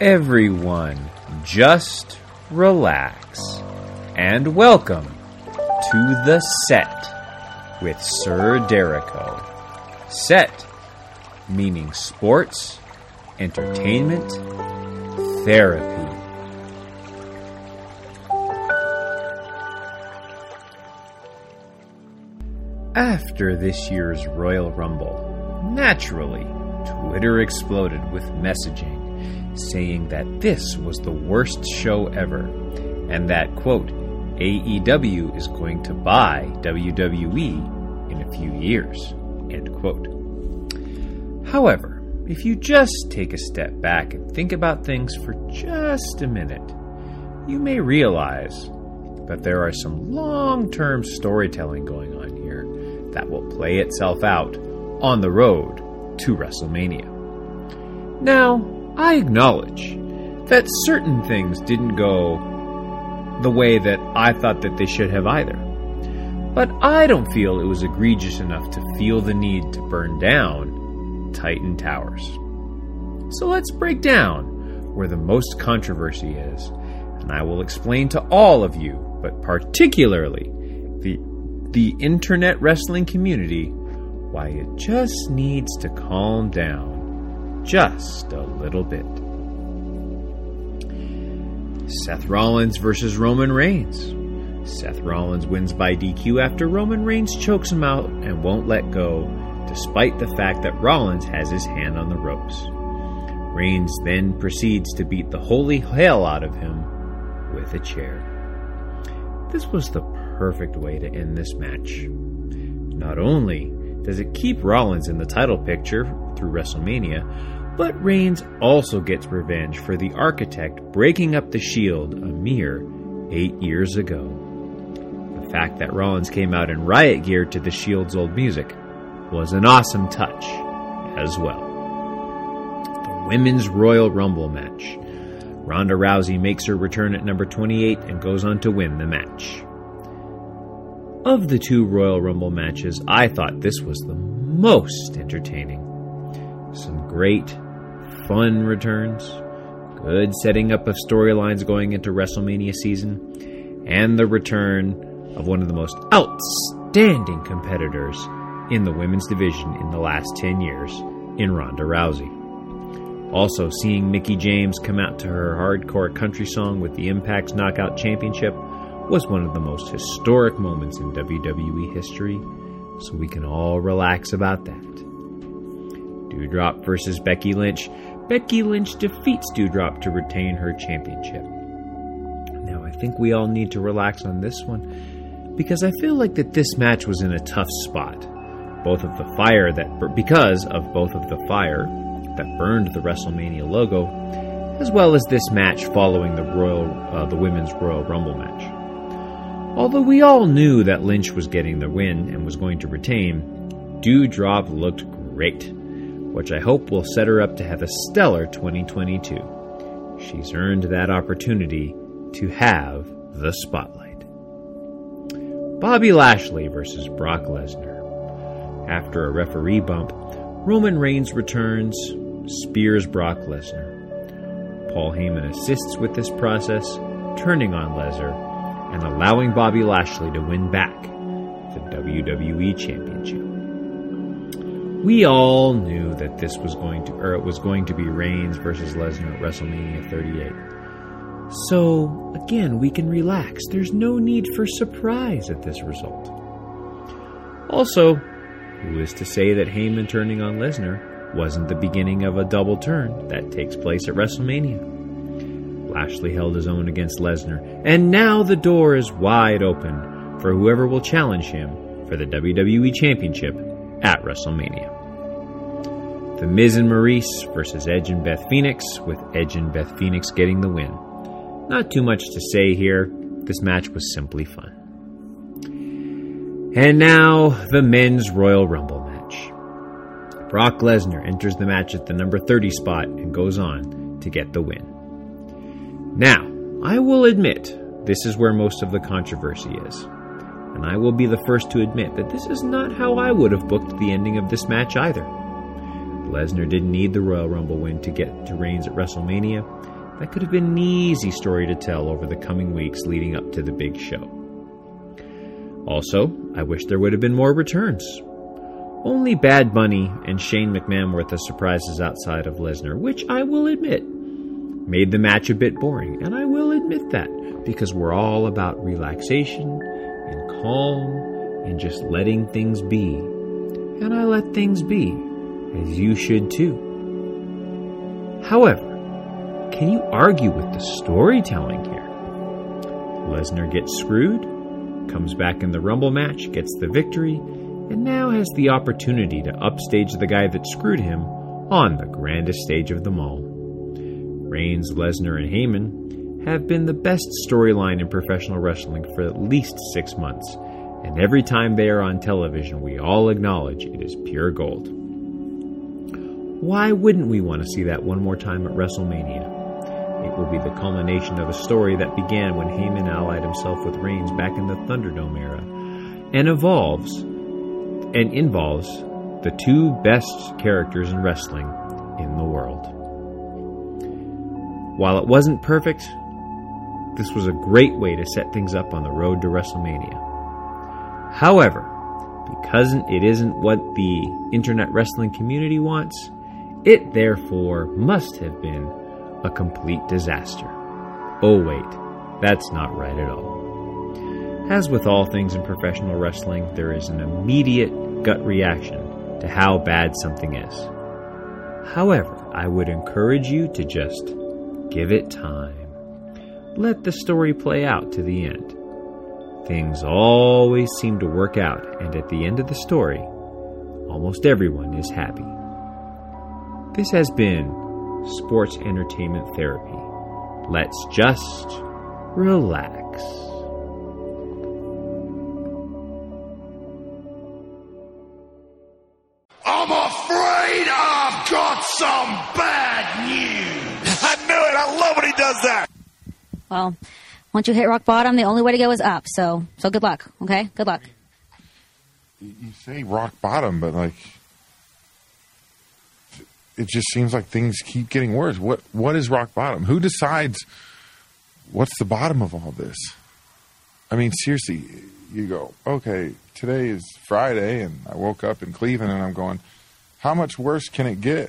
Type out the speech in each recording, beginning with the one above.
Everyone, just relax and welcome to the set with Sir Dericho. Set meaning sports, entertainment, therapy. After this year's Royal Rumble, naturally, Twitter exploded with messaging saying that this was the worst show ever, and that, quote, AEW is going to buy WWE in a few years, end quote. However, if you just take a step back and think about things for just a minute, you may realize that there are some long term storytelling going on here that will play itself out on the road to WrestleMania. Now, I acknowledge that certain things didn't go the way that I thought that they should have either. But I don't feel it was egregious enough to feel the need to burn down Titan Towers. So let's break down where the most controversy is, and I will explain to all of you, but particularly the the internet wrestling community, why it just needs to calm down just a little bit. Seth Rollins versus Roman Reigns. Seth Rollins wins by DQ after Roman Reigns chokes him out and won't let go, despite the fact that Rollins has his hand on the ropes. Reigns then proceeds to beat the holy hell out of him with a chair. This was the perfect way to end this match. Not only does it keep Rollins in the title picture through WrestleMania, but Reigns also gets revenge for the architect breaking up the Shield a mere eight years ago. The fact that Rollins came out in riot gear to the Shield's old music was an awesome touch as well. The Women's Royal Rumble match. Ronda Rousey makes her return at number 28 and goes on to win the match. Of the two Royal Rumble matches, I thought this was the most entertaining. Some great, fun returns, good setting up of storylines going into WrestleMania season, and the return of one of the most outstanding competitors in the women's division in the last 10 years in Ronda Rousey. Also, seeing Mickie James come out to her hardcore country song with the Impact's Knockout Championship was one of the most historic moments in WWE history, so we can all relax about that. Doudrop versus Becky Lynch. Becky Lynch defeats Doudrop to retain her championship. Now, I think we all need to relax on this one because I feel like that this match was in a tough spot. Both of the fire that because of both of the fire that burned the WrestleMania logo, as well as this match following the Royal uh, the Women's Royal Rumble match. Although we all knew that Lynch was getting the win and was going to retain, Doudrop looked great, which I hope will set her up to have a stellar 2022. She's earned that opportunity to have the spotlight. Bobby Lashley versus Brock Lesnar. After a referee bump, Roman Reigns returns, spears Brock Lesnar. Paul Heyman assists with this process, turning on Lesnar and allowing Bobby Lashley to win back the WWE Championship. We all knew that this was going to, or it was going to be Reigns versus Lesnar at WrestleMania 38. So, again, we can relax. There's no need for surprise at this result. Also, who is to say that Heyman turning on Lesnar wasn't the beginning of a double turn that takes place at WrestleMania? Lashley held his own against Lesnar, and now the door is wide open for whoever will challenge him for the WWE Championship at WrestleMania. The Miz and Maurice versus Edge and Beth Phoenix, with Edge and Beth Phoenix getting the win. Not too much to say here, this match was simply fun. And now, the Men's Royal Rumble match. Brock Lesnar enters the match at the number 30 spot and goes on to get the win. Now, I will admit, this is where most of the controversy is. And I will be the first to admit that this is not how I would have booked the ending of this match either. Lesnar didn't need the Royal Rumble win to get to Reigns at WrestleMania. That could have been an easy story to tell over the coming weeks leading up to the big show. Also, I wish there would have been more returns. Only Bad Bunny and Shane McMahon were the surprises outside of Lesnar, which I will admit made the match a bit boring, and I will admit that because we're all about relaxation and calm and just letting things be. And I let things be, as you should too. However, can you argue with the storytelling here? Lesnar gets screwed, comes back in the Rumble match, gets the victory, and now has the opportunity to upstage the guy that screwed him on the grandest stage of them all. Reigns, Lesnar, and Heyman have been the best storyline in professional wrestling for at least six months, and every time they are on television, we all acknowledge it is pure gold. Why wouldn't we want to see that one more time at WrestleMania? It will be the culmination of a story that began when Heyman allied himself with Reigns back in the Thunderdome era, and evolves and involves the two best characters in wrestling While it wasn't perfect, this was a great way to set things up on the road to WrestleMania. However, because it isn't what the internet wrestling community wants, it therefore must have been a complete disaster. Oh, wait, that's not right at all. As with all things in professional wrestling, there is an immediate gut reaction to how bad something is. However, I would encourage you to just give it time. Let the story play out to the end. Things always seem to work out, and at the end of the story, almost everyone is happy. This has been Sports Entertainment Therapy. Let's just relax. I'm afraid I've got some bad does that. Well, once you hit rock bottom, the only way to go is up. So, so good luck. Okay, good luck. You say rock bottom, but like it just seems like things keep getting worse. What what is rock bottom? Who decides what's the bottom of all this? I mean, seriously, you go, okay, today is Friday and I woke up in Cleveland and I'm going, how much worse can it get?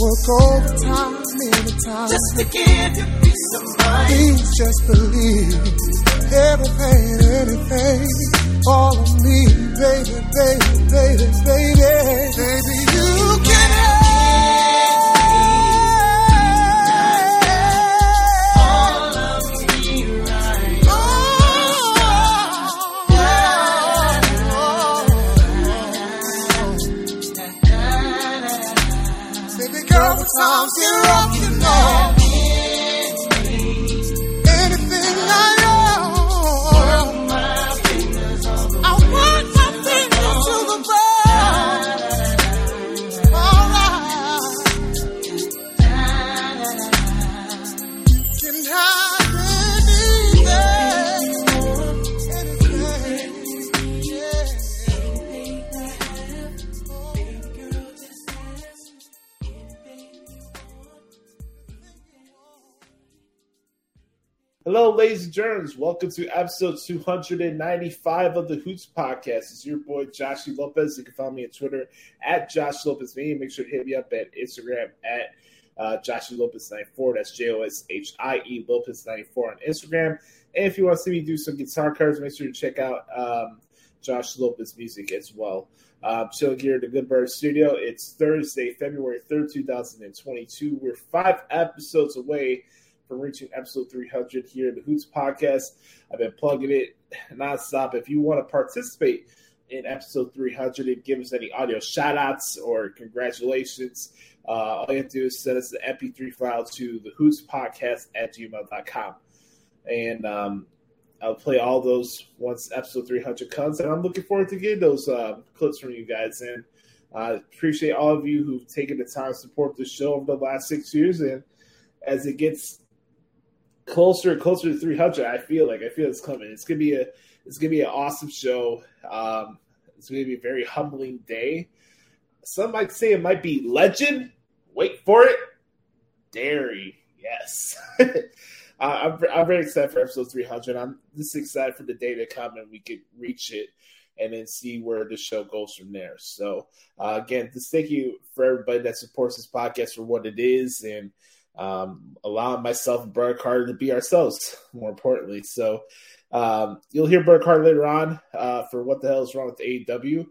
Work overtime anytime. just to give you peace of mind. Please just believe everything, anything. All of me, baby, baby, baby, baby, baby. You can get rough, Hello, ladies and germs. Welcome to episode 295 of the Hoots Podcast. It's your boy Joshie Lopez. You can follow me on Twitter at Josh Lopez Me. Make sure to hit me up at Instagram at uh, Joshie Lopez 94. That's J O S H I E Lopez 94 on Instagram. And if you want to see me do some guitar covers, make sure to check out um, Josh Lopez Music as well. Um, chilling here at the Good Bird Studio. It's Thursday, February 3rd, 2022. We're five episodes away from reaching episode 300 here in the Hoots podcast. I've been plugging it nonstop. If you want to participate in episode 300 and give us any audio shout outs or congratulations, uh, all you have to do is send us the MP3 file to the Hoots podcast at gmail.com. And um, I'll play all those once episode 300 comes. And I'm looking forward to getting those uh, clips from you guys. And I appreciate all of you who've taken the time to support the show over the last six years. And as it gets closer and closer to 300 i feel like i feel it's coming. It's gonna be a it's gonna be an awesome show. Um it's gonna be a very humbling day. Some might say it might be legend. Wait for it. Dairy. Yes. Uh, I'm, I'm very excited for episode 300 i'm just excited for the day to come and we could reach it and then see where the show goes from there. So uh, again just thank you for everybody that supports this podcast for what it is and um, allowing myself and Brad Carter to be ourselves, more importantly. So um, you'll hear Carter later on uh, for what the hell is wrong with AEW.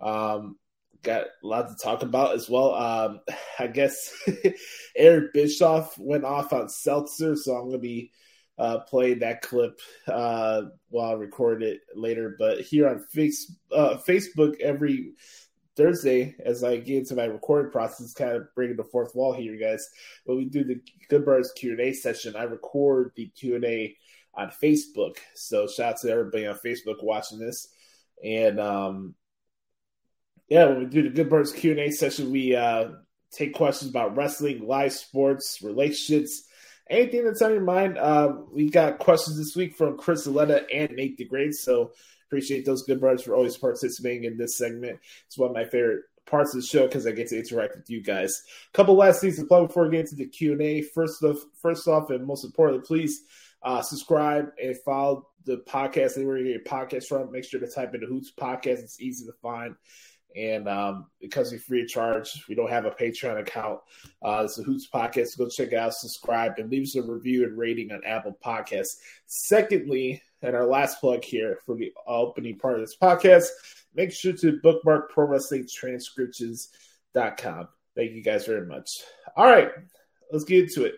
Um, got a lot to talk about as well. Um, I guess Eric Bischoff went off on Meltzer, so I'm going to be uh, playing that clip uh, while I record it later. But here on face, uh, Facebook every Thursday, as I get into my recording process, kind of breaking the fourth wall here, guys. When we do the Good Birds Q and A session, I record the Q and A on Facebook. So shout out to everybody on Facebook watching this. And um, yeah, when we do the Good Birds Q and A session, we uh, take questions about wrestling, live sports, relationships, anything that's on your mind. Uh, we got questions this week from Chris Aletta and Nate DeGrade. So appreciate those good brothers for always participating in this segment. It's one of my favorite parts of the show because I get to interact with you guys. A couple last things to plug before we get into the Q and A. First off, first off, and most importantly, please uh, subscribe and follow the podcast anywhere you get your podcast from. Make sure to type in the Hoots podcast; it's easy to find. And um, because we're free of charge, we don't have a Patreon account. Uh, it's a Hoots podcast. Go check it out, subscribe, and leave us a review and rating on Apple Podcasts. Secondly, and our last plug here for the opening part of this podcast, make sure to bookmark pro. Thank you guys very much. All right, let's get into it.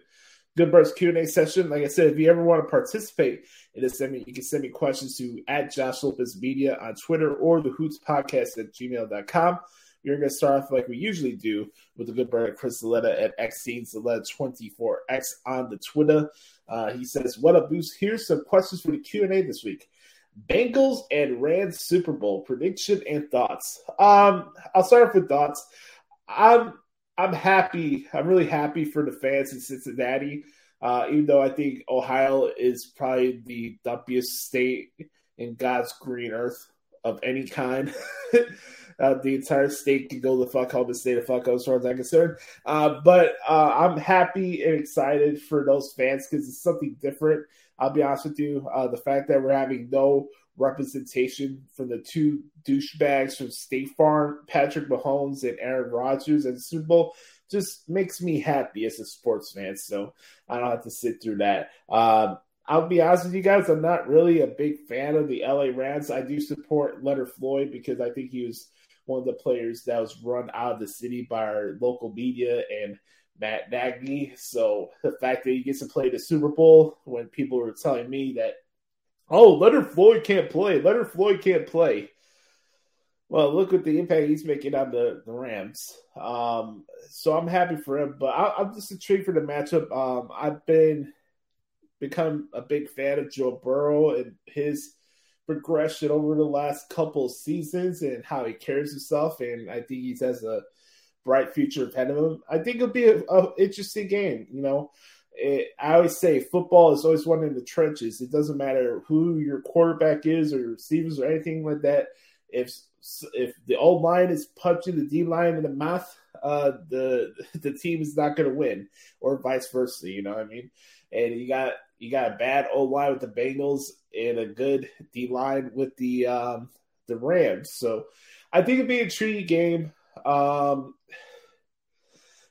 Good Birds Q&A session. Like I said, if you ever want to participate in this, you can send me questions to at Josh Lopez Media on Twitter or the Hoots Podcast at gmail.com. We're going to start off like we usually do with the good bird Chris Zaletta at XSceneZaletta24X on the Twitter. Uh, he says, what up, Boost? Here's some questions for the Q&A this week. Bengals and Rams Super Bowl prediction and thoughts. Um, I'll start off with thoughts. I'm I'm happy. I'm really happy for the fans in Cincinnati. Uh, even though I think Ohio is probably the dumpiest state in God's green earth of any kind. uh, the entire state can go the fuck home and stay the fuck home as far as I'm concerned. Uh, but uh, I'm happy and excited for those fans because it's something different. I'll be honest with you. Uh, the fact that we're having no representation from the two douchebags from State Farm, Patrick Mahomes and Aaron Rodgers the Super Bowl just makes me happy as a sports fan. So I don't have to sit through that. Um, I'll be honest with you guys, I'm not really a big fan of the LA Rams. I do support Leonard Floyd because I think he was one of the players that was run out of the city by our local media and Matt Nagy. So the fact that he gets to play the Super Bowl when people were telling me that Oh, Leonard Floyd can't play. Leonard Floyd can't play. Well, look at the impact he's making on the, the Rams. Um, so I'm happy for him, but I, am just intrigued for the matchup. Um, I've been become a big fan of Joe Burrow and his progression over the last couple seasons and how he carries himself, and I think he has a bright future ahead of him. I think it'll be an interesting game. You know, it, I always say football is always one in the trenches. It doesn't matter who your quarterback is or receivers or anything like that. If if the old line is punching the D line in the mouth, uh, the the team is not going to win, or vice versa. You know what I mean? And you got you got a bad old line with the Bengals and a good D line with the um, the Rams. So I think it'd be a intriguing game. Um,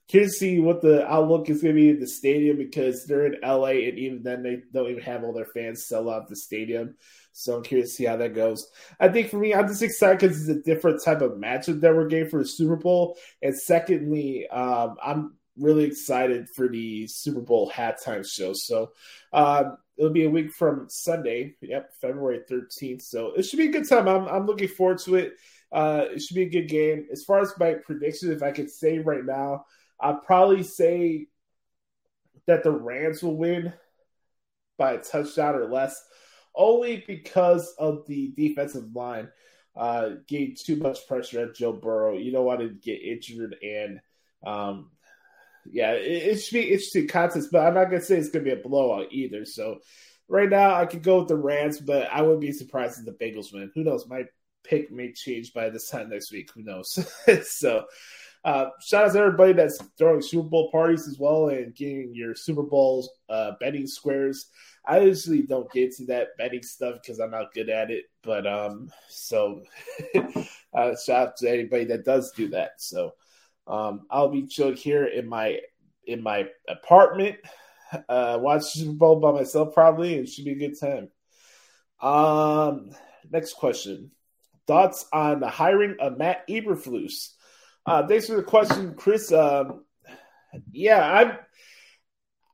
curious to see what the outlook is going to be in the stadium because they're in LA and even then they don't even have all their fans sell out the stadium. So I'm curious to see how that goes. I think for me, I'm just excited because it's a different type of matchup that we're getting for the Super Bowl. And secondly, um, I'm really excited for the Super Bowl halftime show. So um, it'll be a week from Sunday. Yep, February 13th. So it should be a good time. I'm, I'm looking forward to it. Uh, it should be a good game. As far as my predictions, if I could say right now, I'd probably say that the Rams will win by a touchdown or less, only because of the defensive line uh, getting too much pressure at Joe Burrow. You don't want to get injured, and um, yeah, it, it, should be interesting contest. But I'm not gonna say it's gonna be a blowout either. So right now, I could go with the Rams, but I wouldn't be surprised if the Bengals win. Who knows? My pick may change by this time next week. Who knows? so uh, shout out to everybody that's throwing Super Bowl parties as well and getting your Super Bowl uh, betting squares. I usually don't get to that betting stuff because I'm not good at it. But um, so uh, shout out to anybody that does do that. So um, I'll be chilling here in my in my apartment, uh, watch Super Bowl by myself probably, and it should be a good time. Um, next question: Thoughts on the hiring of Matt Eberflus? Uh, thanks for the question, Chris. Um, yeah, I'm.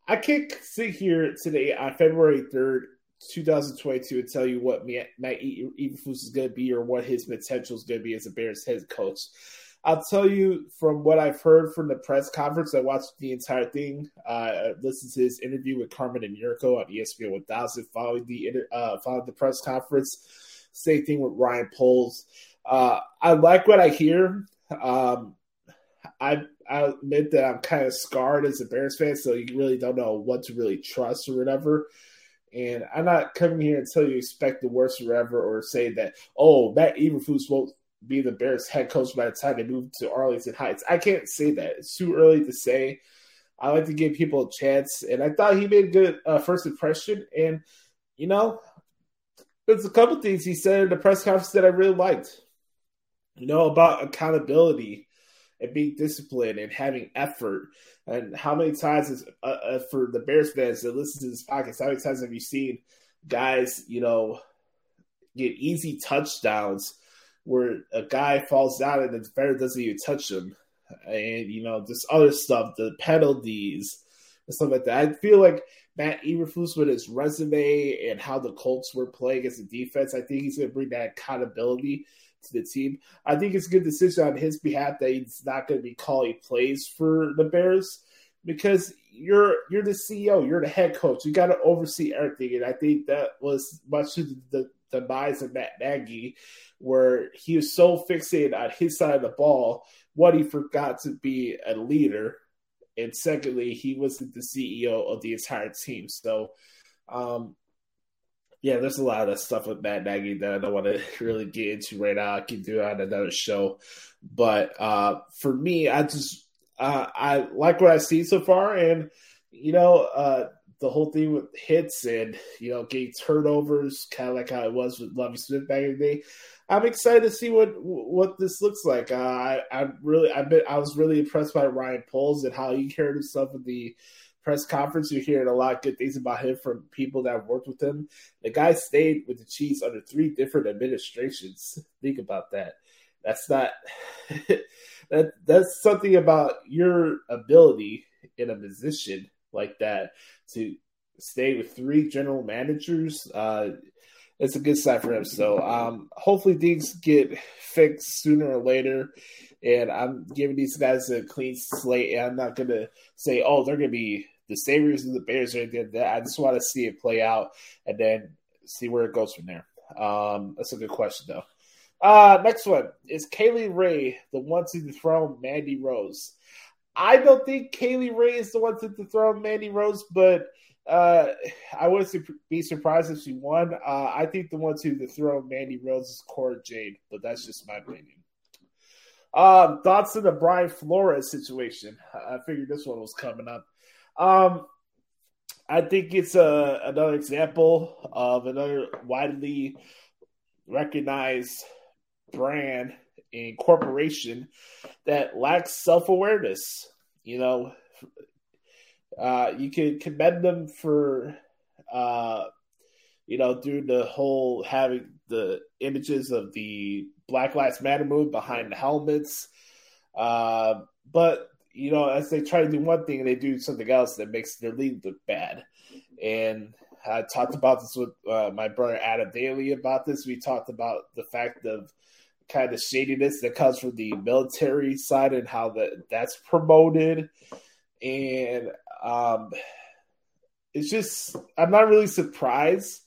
I can't sit here today on February third, 2022, and tell you what Matt Eberflus is going to be or what his potential is going to be as a Bears head coach. I'll tell you from what I've heard from the press conference. I watched the entire thing. Uh, listened to his interview with Carmen and Jurko on ESPN 1000 following the uh, following the press conference. Same thing with Ryan Poles. Uh, I like what I hear. Um, I I admit that I'm kind of scarred as a Bears fan, so you really don't know what to really trust or whatever. And I'm not coming here and tell you expect the worst or whatever, or say that oh Matt Eberflus won't be the Bears head coach by the time they move to Arlington Heights. I can't say that. It's too early to say. I like to give people a chance, and I thought he made a good uh, first impression. And you know, there's a couple things he said in the press conference that I really liked. You know about accountability and being disciplined and having effort. And how many times is uh, uh, for the Bears fans that listen to this podcast? How many times have you seen guys, you know, get easy touchdowns where a guy falls down and the defender doesn't even touch him? and you know this other stuff, the penalties and stuff like that. I feel like Matt Eberflus with his resume and how the Colts were playing as a defense, I think he's going to bring that accountability to the team. I think it's a good decision on his behalf that he's not going to be calling plays for the Bears because you're you're the CEO, you're the head coach, you got to oversee everything, and I think that was much of the, the demise of Matt Nagy, where he was so fixated on his side of the ball what he forgot to be a leader, and secondly, he wasn't the CEO of the entire team. So, um, yeah, there's a lot of stuff with Matt Nagy that I don't want to really get into right now. I can do it on another show, but uh, for me, I just uh, I like what I see so far, and you know, uh, the whole thing with hits and you know getting turnovers, kind of like how it was with Lovie Smith back in the day. I'm excited to see what what this looks like. Uh, I I really I been I was really impressed by Ryan Poles and how he carried himself in the press conference. You're hearing a lot of good things about him from people that worked with him. The guy stayed with the Chiefs under three different administrations. Think about that. That's not that that's something about your ability in a position like that to stay with three general managers. Uh, it's a good sign for him. So um, hopefully things get fixed sooner or later. And I'm giving these guys a clean slate. And I'm not going to say, oh, they're going to be the saviors of the Bears or anything like that. I just want to see it play out and then see where it goes from there. Um, that's a good question, though. Uh, next one is Kay Lee Ray, the one to dethrone Mandy Rose. I don't think Kay Lee Ray is the one to dethrone Mandy Rose, but uh, I wouldn't be surprised if she won. Uh, I think the one to dethrone Mandy Rose is Cora Jade, but that's just my opinion. Um, thoughts on the Brian Flores situation? I figured this one was coming up. Um, I think it's a, uh, another example of another widely recognized brand and corporation that lacks self awareness. You know, uh, you can commend them for, uh, you know, doing the whole having the images of the Black Lives Matter movement behind the helmets. Uh, but, you know, as they try to do one thing, they do something else that makes their league look bad. And I talked about this with uh, my brother Adam Daly about this. We talked about the fact of kind of shadiness that comes from the military side and how that that's promoted. And um, it's just I'm not really surprised,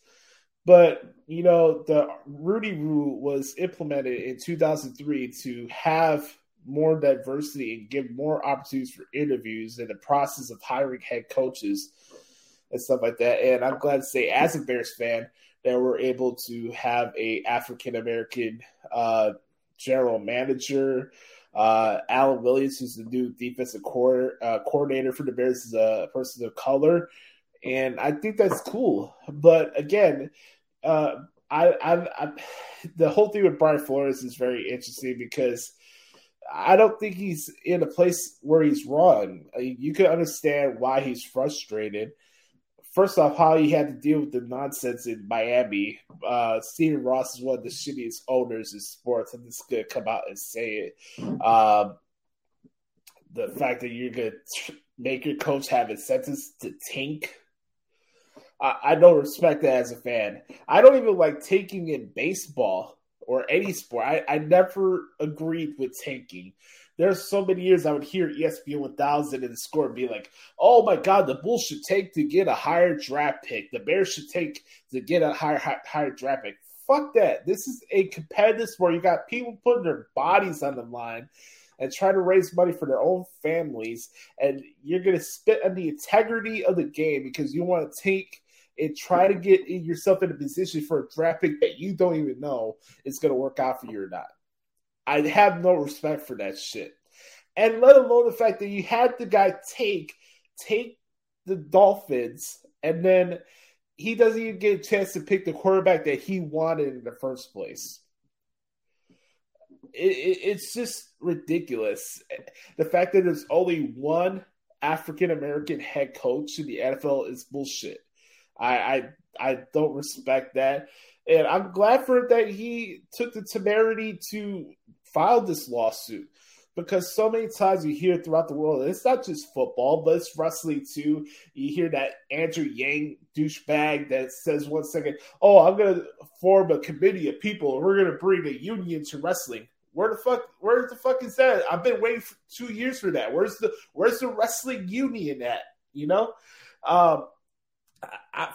but you know the Rooney Rule was implemented in 2003 to have more diversity and give more opportunities for interviews in the process of hiring head coaches and stuff like that. And I'm glad to say, as a Bears fan, that we're able to have a African American uh, general manager. Uh, Alan Williams, who's the new defensive core, uh, coordinator for the Bears, is a person of color, and I think that's cool. But again, uh, I, I, I, the whole thing with Brian Flores is very interesting because I don't think he's in a place where he's wrong. You can understand why he's frustrated first off, how he had to deal with the nonsense in Miami. Uh, Stephen Ross is one of the shittiest owners in sports. I'm just gonna come out and say it. Um, the fact that you're gonna make your coach have a incentives to tank. I, I don't respect that as a fan. I don't even like tanking in baseball or any sport. I, I never agreed with tanking there's so many years I would hear ESPN 1000 and the score and be like, oh my God, the Bulls should take to get a higher draft pick. The Bears should take to get a higher, higher, higher draft pick. Fuck that. This is a competitive sport. You got people putting their bodies on the line and trying to raise money for their own families. And you're going to spit on the integrity of the game because you want to take and try to get yourself in a position for a draft pick that you don't even know is going to work out for you or not. I have no respect for that shit. And let alone the fact that you had the guy take take the Dolphins and then he doesn't even get a chance to pick the quarterback that he wanted in the first place. It, it, it's just ridiculous. The fact that there's only one African American head coach in the NFL is bullshit. I, I I don't respect that, and I'm glad for that he took the temerity to file this lawsuit because so many times you hear throughout the world, it's not just football, but it's wrestling too. You hear that Andrew Yang douchebag that says one second, "Oh, I'm going to form a committee of people, and we're going to bring a union to wrestling." Where the fuck? Where the fuck is that? I've been waiting for two years for that. Where's the Where's the wrestling union at? You know, um,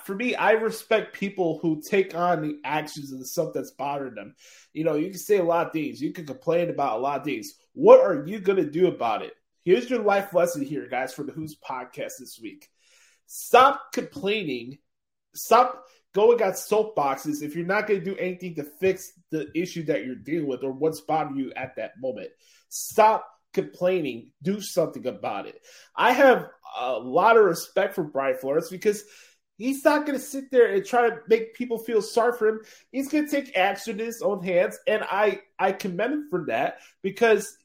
for me, I respect people who take on the actions of the stuff that's bothering them. You know, you can say a lot of things. You can complain about a lot of things. What are you going to do about it? Here's your life lesson here, guys, for the Hoots podcast this week. Stop complaining. Stop going on soapboxes if you're not going to do anything to fix the issue that you're dealing with or what's bothering you at that moment. Stop complaining. Do something about it. I have a lot of respect for Brian Flores because – He's not going to sit there and try to make people feel sorry for him. He's going to take action in his own hands, and I I commend him for that because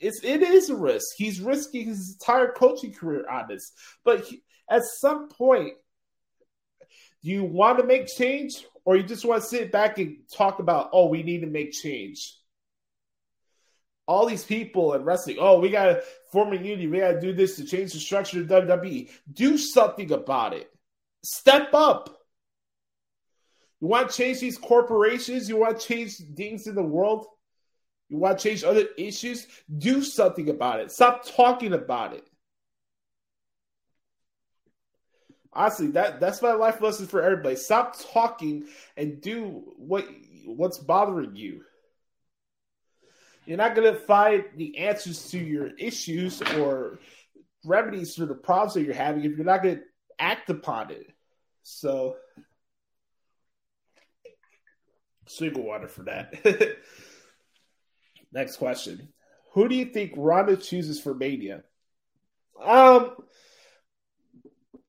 it's it is a risk. He's risking his entire coaching career on this. But he, at some point, do you want to make change, or you just want to sit back and talk about, oh, we need to make change? all these people in wrestling, oh, we got to form a unity. We got to do this to change the structure of WWE. Do something about it. Step up. You want to change these corporations? You want to change things in the world? You want to change other issues? Do something about it. Stop talking about it. Honestly, that that's my life lesson for everybody. Stop talking and do what what's bothering you. You're not going to find the answers to your issues or remedies for the problems that you're having if you're not going to act upon it. So, single water for that. Next question. Who do you think Ronda chooses for Mania? Um,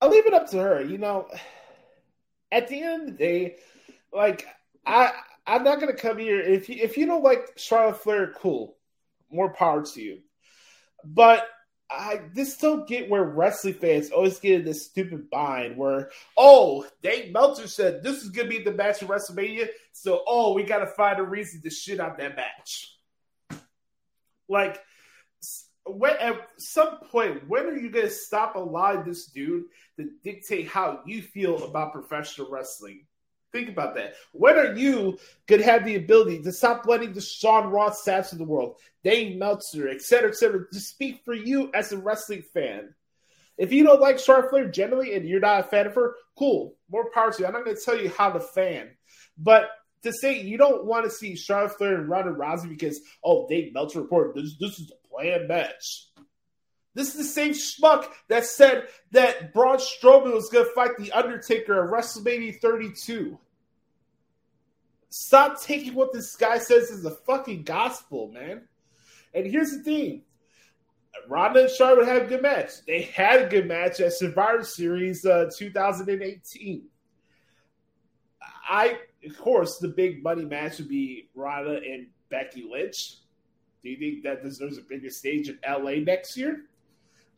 I'll leave it up to her. You know, at the end of the day, like I, I'm not gonna come here if you if you don't like Charlotte Flair, cool, more power to you. But I just don't get where wrestling fans always get in this stupid bind where, oh, Dave Meltzer said this is going to be the match of WrestleMania, so, oh, we got to find a reason to shit on that match. Like, when, at some point, when are you going to stop allowing this dude to dictate how you feel about professional wrestling? Think about that. When are you going to have the ability to stop letting the Sean Ross Sapps of the world, Dave Meltzer, et cetera, et cetera, to speak for you as a wrestling fan? If you don't like Charlotte Flair generally and you're not a fan of her, cool. More power to you. I'm not going to tell you how to fan. But to say you don't want to see Charlotte Flair and Ronda Rousey because, oh, Dave Meltzer reported this, this is a planned match. This is the same schmuck that said that Braun Strowman was going to fight The Undertaker at WrestleMania 32. Stop taking what this guy says as a fucking gospel, man. And here's the thing Ronda and Charlotte had a good match. They had a good match at Survivor Series uh, 2018. I, of course, the big money match would be Ronda and Becky Lynch. Do you think that deserves a bigger stage in LA next year?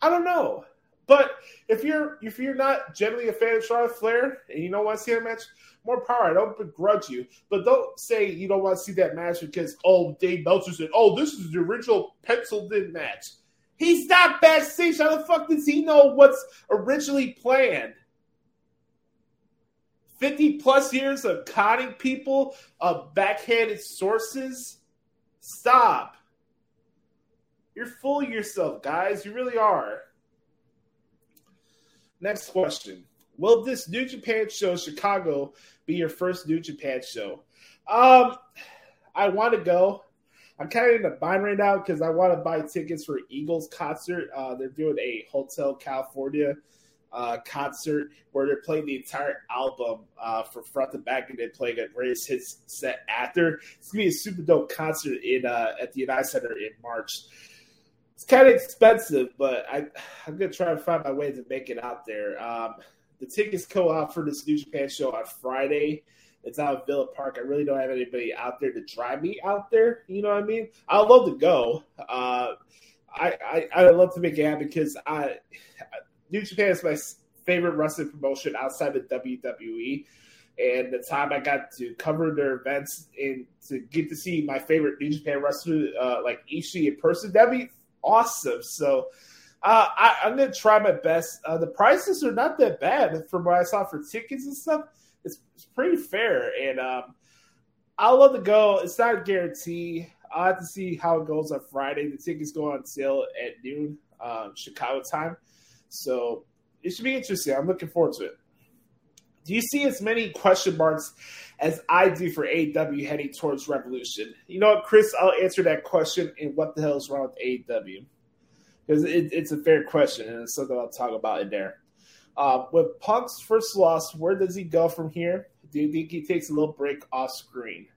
I don't know. But if you're if you're not generally a fan of Charlotte Flair and you don't want to see that match, more power. I don't begrudge you, but don't say you don't want to see that match because oh Dave Meltzer said oh this is the original penciled in match. He's not backstage. How the fuck does he know what's originally planned? 50 plus years of conning people, of backhanded sources. Stop. You're fooling yourself, guys. You really are. Next question. Will this New Japan show Chicago be your first New Japan show? Um, I want to go. I'm kind of in a bind right now because I want to buy tickets for Eagles concert. Uh, they're doing a Hotel California uh, concert where they're playing the entire album uh, from front to back, and then playing a greatest hits set after. It's gonna be a super dope concert in uh, at the United Center in March. It's kind of expensive, but I I'm gonna try to find my way to make it out there. Um, the tickets go out for this New Japan show on Friday. It's out of Villa Park. I really don't have anybody out there to drive me out there. You know what I mean? I'd love to go. Uh, I, I I would love to make it happen because I New Japan is my favorite wrestling promotion outside of WWE. And the time I got to cover their events and to get to see my favorite New Japan wrestler uh, like Ishii in person, that'd be awesome. So uh, I, I'm gonna try my best. Uh, the prices are not that bad from what I saw for tickets and stuff. It's, it's pretty fair, and um, I'll love to go. It's not a guarantee. I'll have to see how it goes on Friday. The tickets go on sale at noon um, Chicago time, so it should be interesting. I'm looking forward to it. Do you see as many question marks as I do for AEW heading towards Revolution? You know what, Chris? I'll answer that question. And what the hell is wrong with AEW? Because it, it's a fair question, and it's something I'll talk about in there. Uh, with Punk's first loss, where does he go from here? Do you think he takes a little break off screen?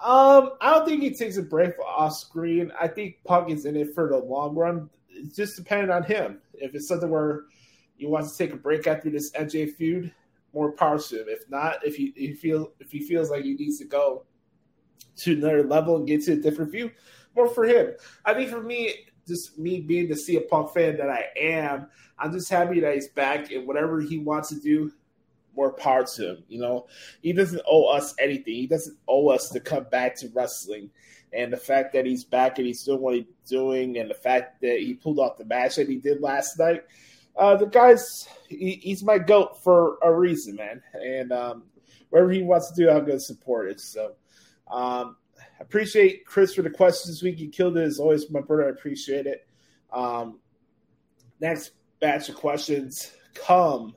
Um, I don't think he takes a break off screen. I think Punk is in it for the long run. It's just dependent on him. If it's something where he wants to take a break after this MJ feud, more power to him. If not, if he, if he feel if he feels like he needs to go to another level and get to a different view, more for him. I think for me, just me being the CM Punk fan that I am, I'm just happy that he's back and whatever he wants to do, more power to him. You know, he doesn't owe us anything. He doesn't owe us to come back to wrestling. And the fact that he's back and he's doing what he's doing, and the fact that he pulled off the match that he did last night, uh, the guy's he, he's my goat for a reason, man. And um, whatever he wants to do, I'm going to support it. So, um, appreciate Chris for the questions this week. You killed it as always, my brother. I appreciate it. Um, next batch of questions come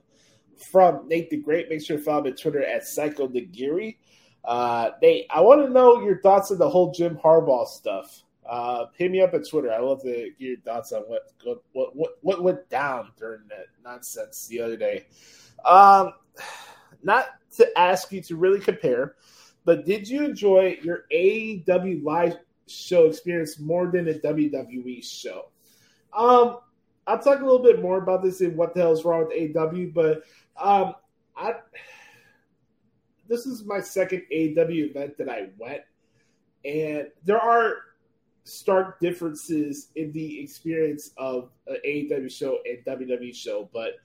from Nate the Great. Make sure to follow me on Twitter at Psycho Nagiri. Uh, Nate, I want to know your thoughts on the whole Jim Harbaugh stuff. Uh, hit me up at Twitter. I love to get your thoughts on what what what what went down during that nonsense the other day. Um, not to ask you to really compare, but did you enjoy your AEW live show experience more than a WWE show? Um, I'll talk a little bit more about this in what the hell is wrong with AEW, but um, I this is my second AEW event that I went, and there are stark differences in the experience of an AEW show and WWE show, but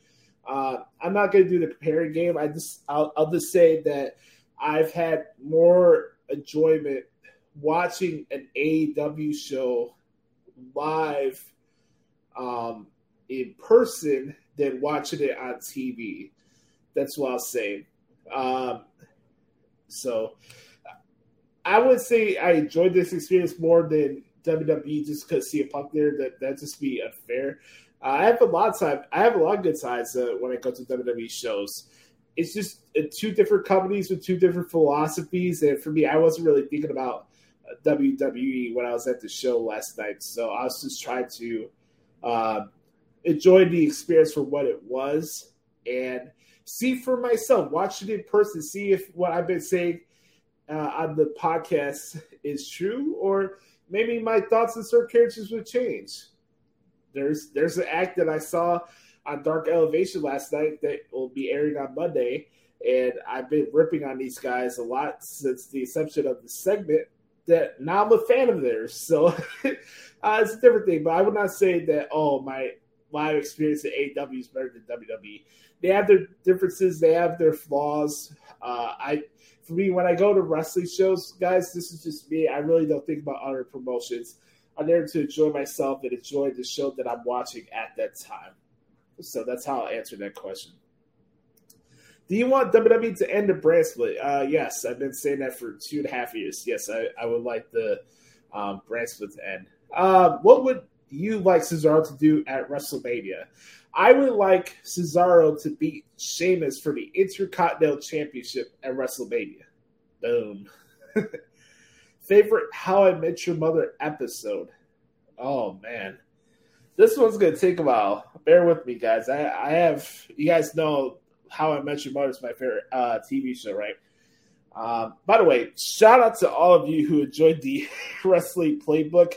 uh, I'm not going to do the comparing game. I just I'll, I'll just say that I've had more enjoyment watching an AEW show live um, in person than watching it on TV. That's what I'll say. Um, so I would say I enjoyed this experience more than WWE just because CM Punk there. That that just be unfair. Uh, I have a lot of time. I have a lot of good sides uh, when I go to WWE shows. It's just uh, two different companies with two different philosophies, and for me, I wasn't really thinking about uh, WWE when I was at the show last night. So I was just trying to uh, enjoy the experience for what it was and see for myself, watch it in person, see if what I've been saying uh, on the podcast is true, or maybe my thoughts on certain characters would change. There's there's an act that I saw on Dark Elevation last night that will be airing on Monday, and I've been ripping on these guys a lot since the inception of the segment. That now I'm a fan of theirs, so uh, it's a different thing. But I would not say that oh my live experience at AEW is better than WWE. They have their differences, they have their flaws. Uh, I for me, when I go to wrestling shows, guys, this is just me. I really don't think about other promotions. I'm there to enjoy myself and enjoy the show that I'm watching at that time. So that's how I'll answer that question. Do you want WWE to end the brand split? Uh, yes, I've been saying that for two and a half years. Yes, I, I would like the um, brand split to end. Uh, what would you like Cesaro to do at WrestleMania? I would like Cesaro to beat Sheamus for the Intercontinental Championship at WrestleMania. Boom. Favorite How I Met Your Mother episode? Oh man, this one's gonna take a while. bear with me, guys. I, I have you guys know how I Met Your Mother is my favorite uh, TV show, right? Um, by the way, shout out to all of you who enjoyed the wrestling playbook.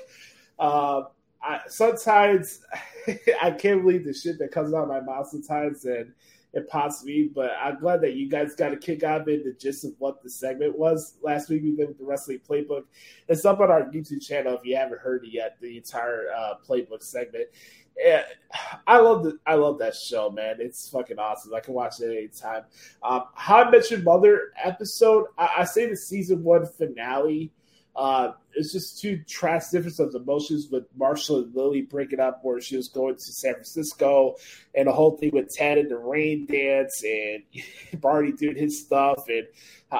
Uh, I, sometimes I can't believe the shit that comes out of my mouth sometimes, and it pops me. But I'm glad that you guys got a kick out of it, the gist of what the segment was last week. We did with the wrestling playbook. It's up on our YouTube channel if you haven't heard it yet. The entire uh, playbook segment. Yeah, I love the I love that show, man. It's fucking awesome. I can watch it anytime. Um, How I Met Your Mother episode. I, I say the season one finale. Uh, it's just two trash difference of emotions with Marshall and Lily breaking up where she was going to San Francisco and the whole thing with Ted and the rain dance and Barney doing his stuff. And uh,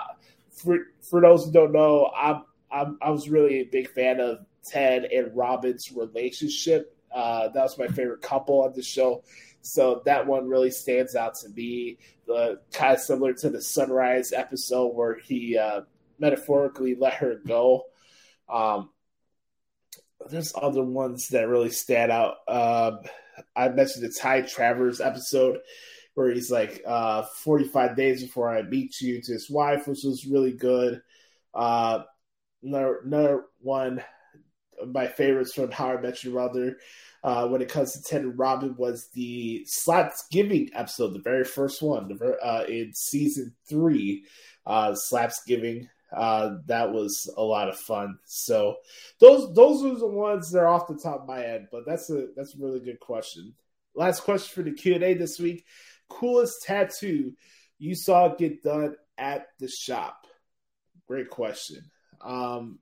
for for those who don't know, I'm, I'm I was really a big fan of Ted and Robin's relationship. Uh, that was my favorite couple on the show. So that one really stands out to me. The kind of similar to the Sunrise episode where he uh, metaphorically let her go. Um, there's other ones that really stand out. Um, I mentioned the Time Travelers episode where he's like, uh, 45 days before I meet you to his wife, which was really good. Uh, another, another one of my favorites from How I Met Your Mother uh, when it comes to Ted and Robin was the Slapsgiving episode, the very first one the, uh, in season three, uh, Slapsgiving. Uh, that was a lot of fun. So those those are the ones that are off the top of my head. But that's a that's a really good question. Last question for the Q and A this week: Coolest tattoo you saw get done at the shop? Great question. Um,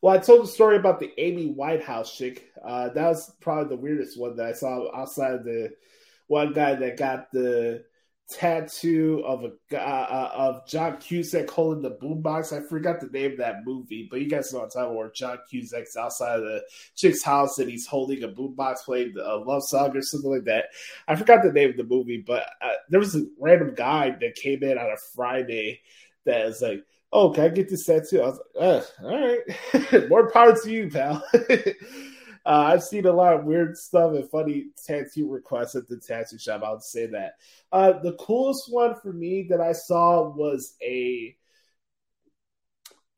well, I told the story about the Amy Winehouse chick. Uh, that was probably the weirdest one that I saw outside of the one guy that got the tattoo of a uh, of John Cusack holding the boombox. I forgot the name of that movie, but you guys know what I'm talking about. John Cusack's outside of the chick's house and he's holding a boombox playing a love song or something like that. I forgot the name of the movie, but uh, there was a random guy that came in on a Friday that was like, "Oh, can I get this tattoo?" I was like, "All right, more power to you, pal." Uh, I've seen a lot of weird stuff and funny tattoo requests at the tattoo shop. I'll say that. Uh, the coolest one for me that I saw was a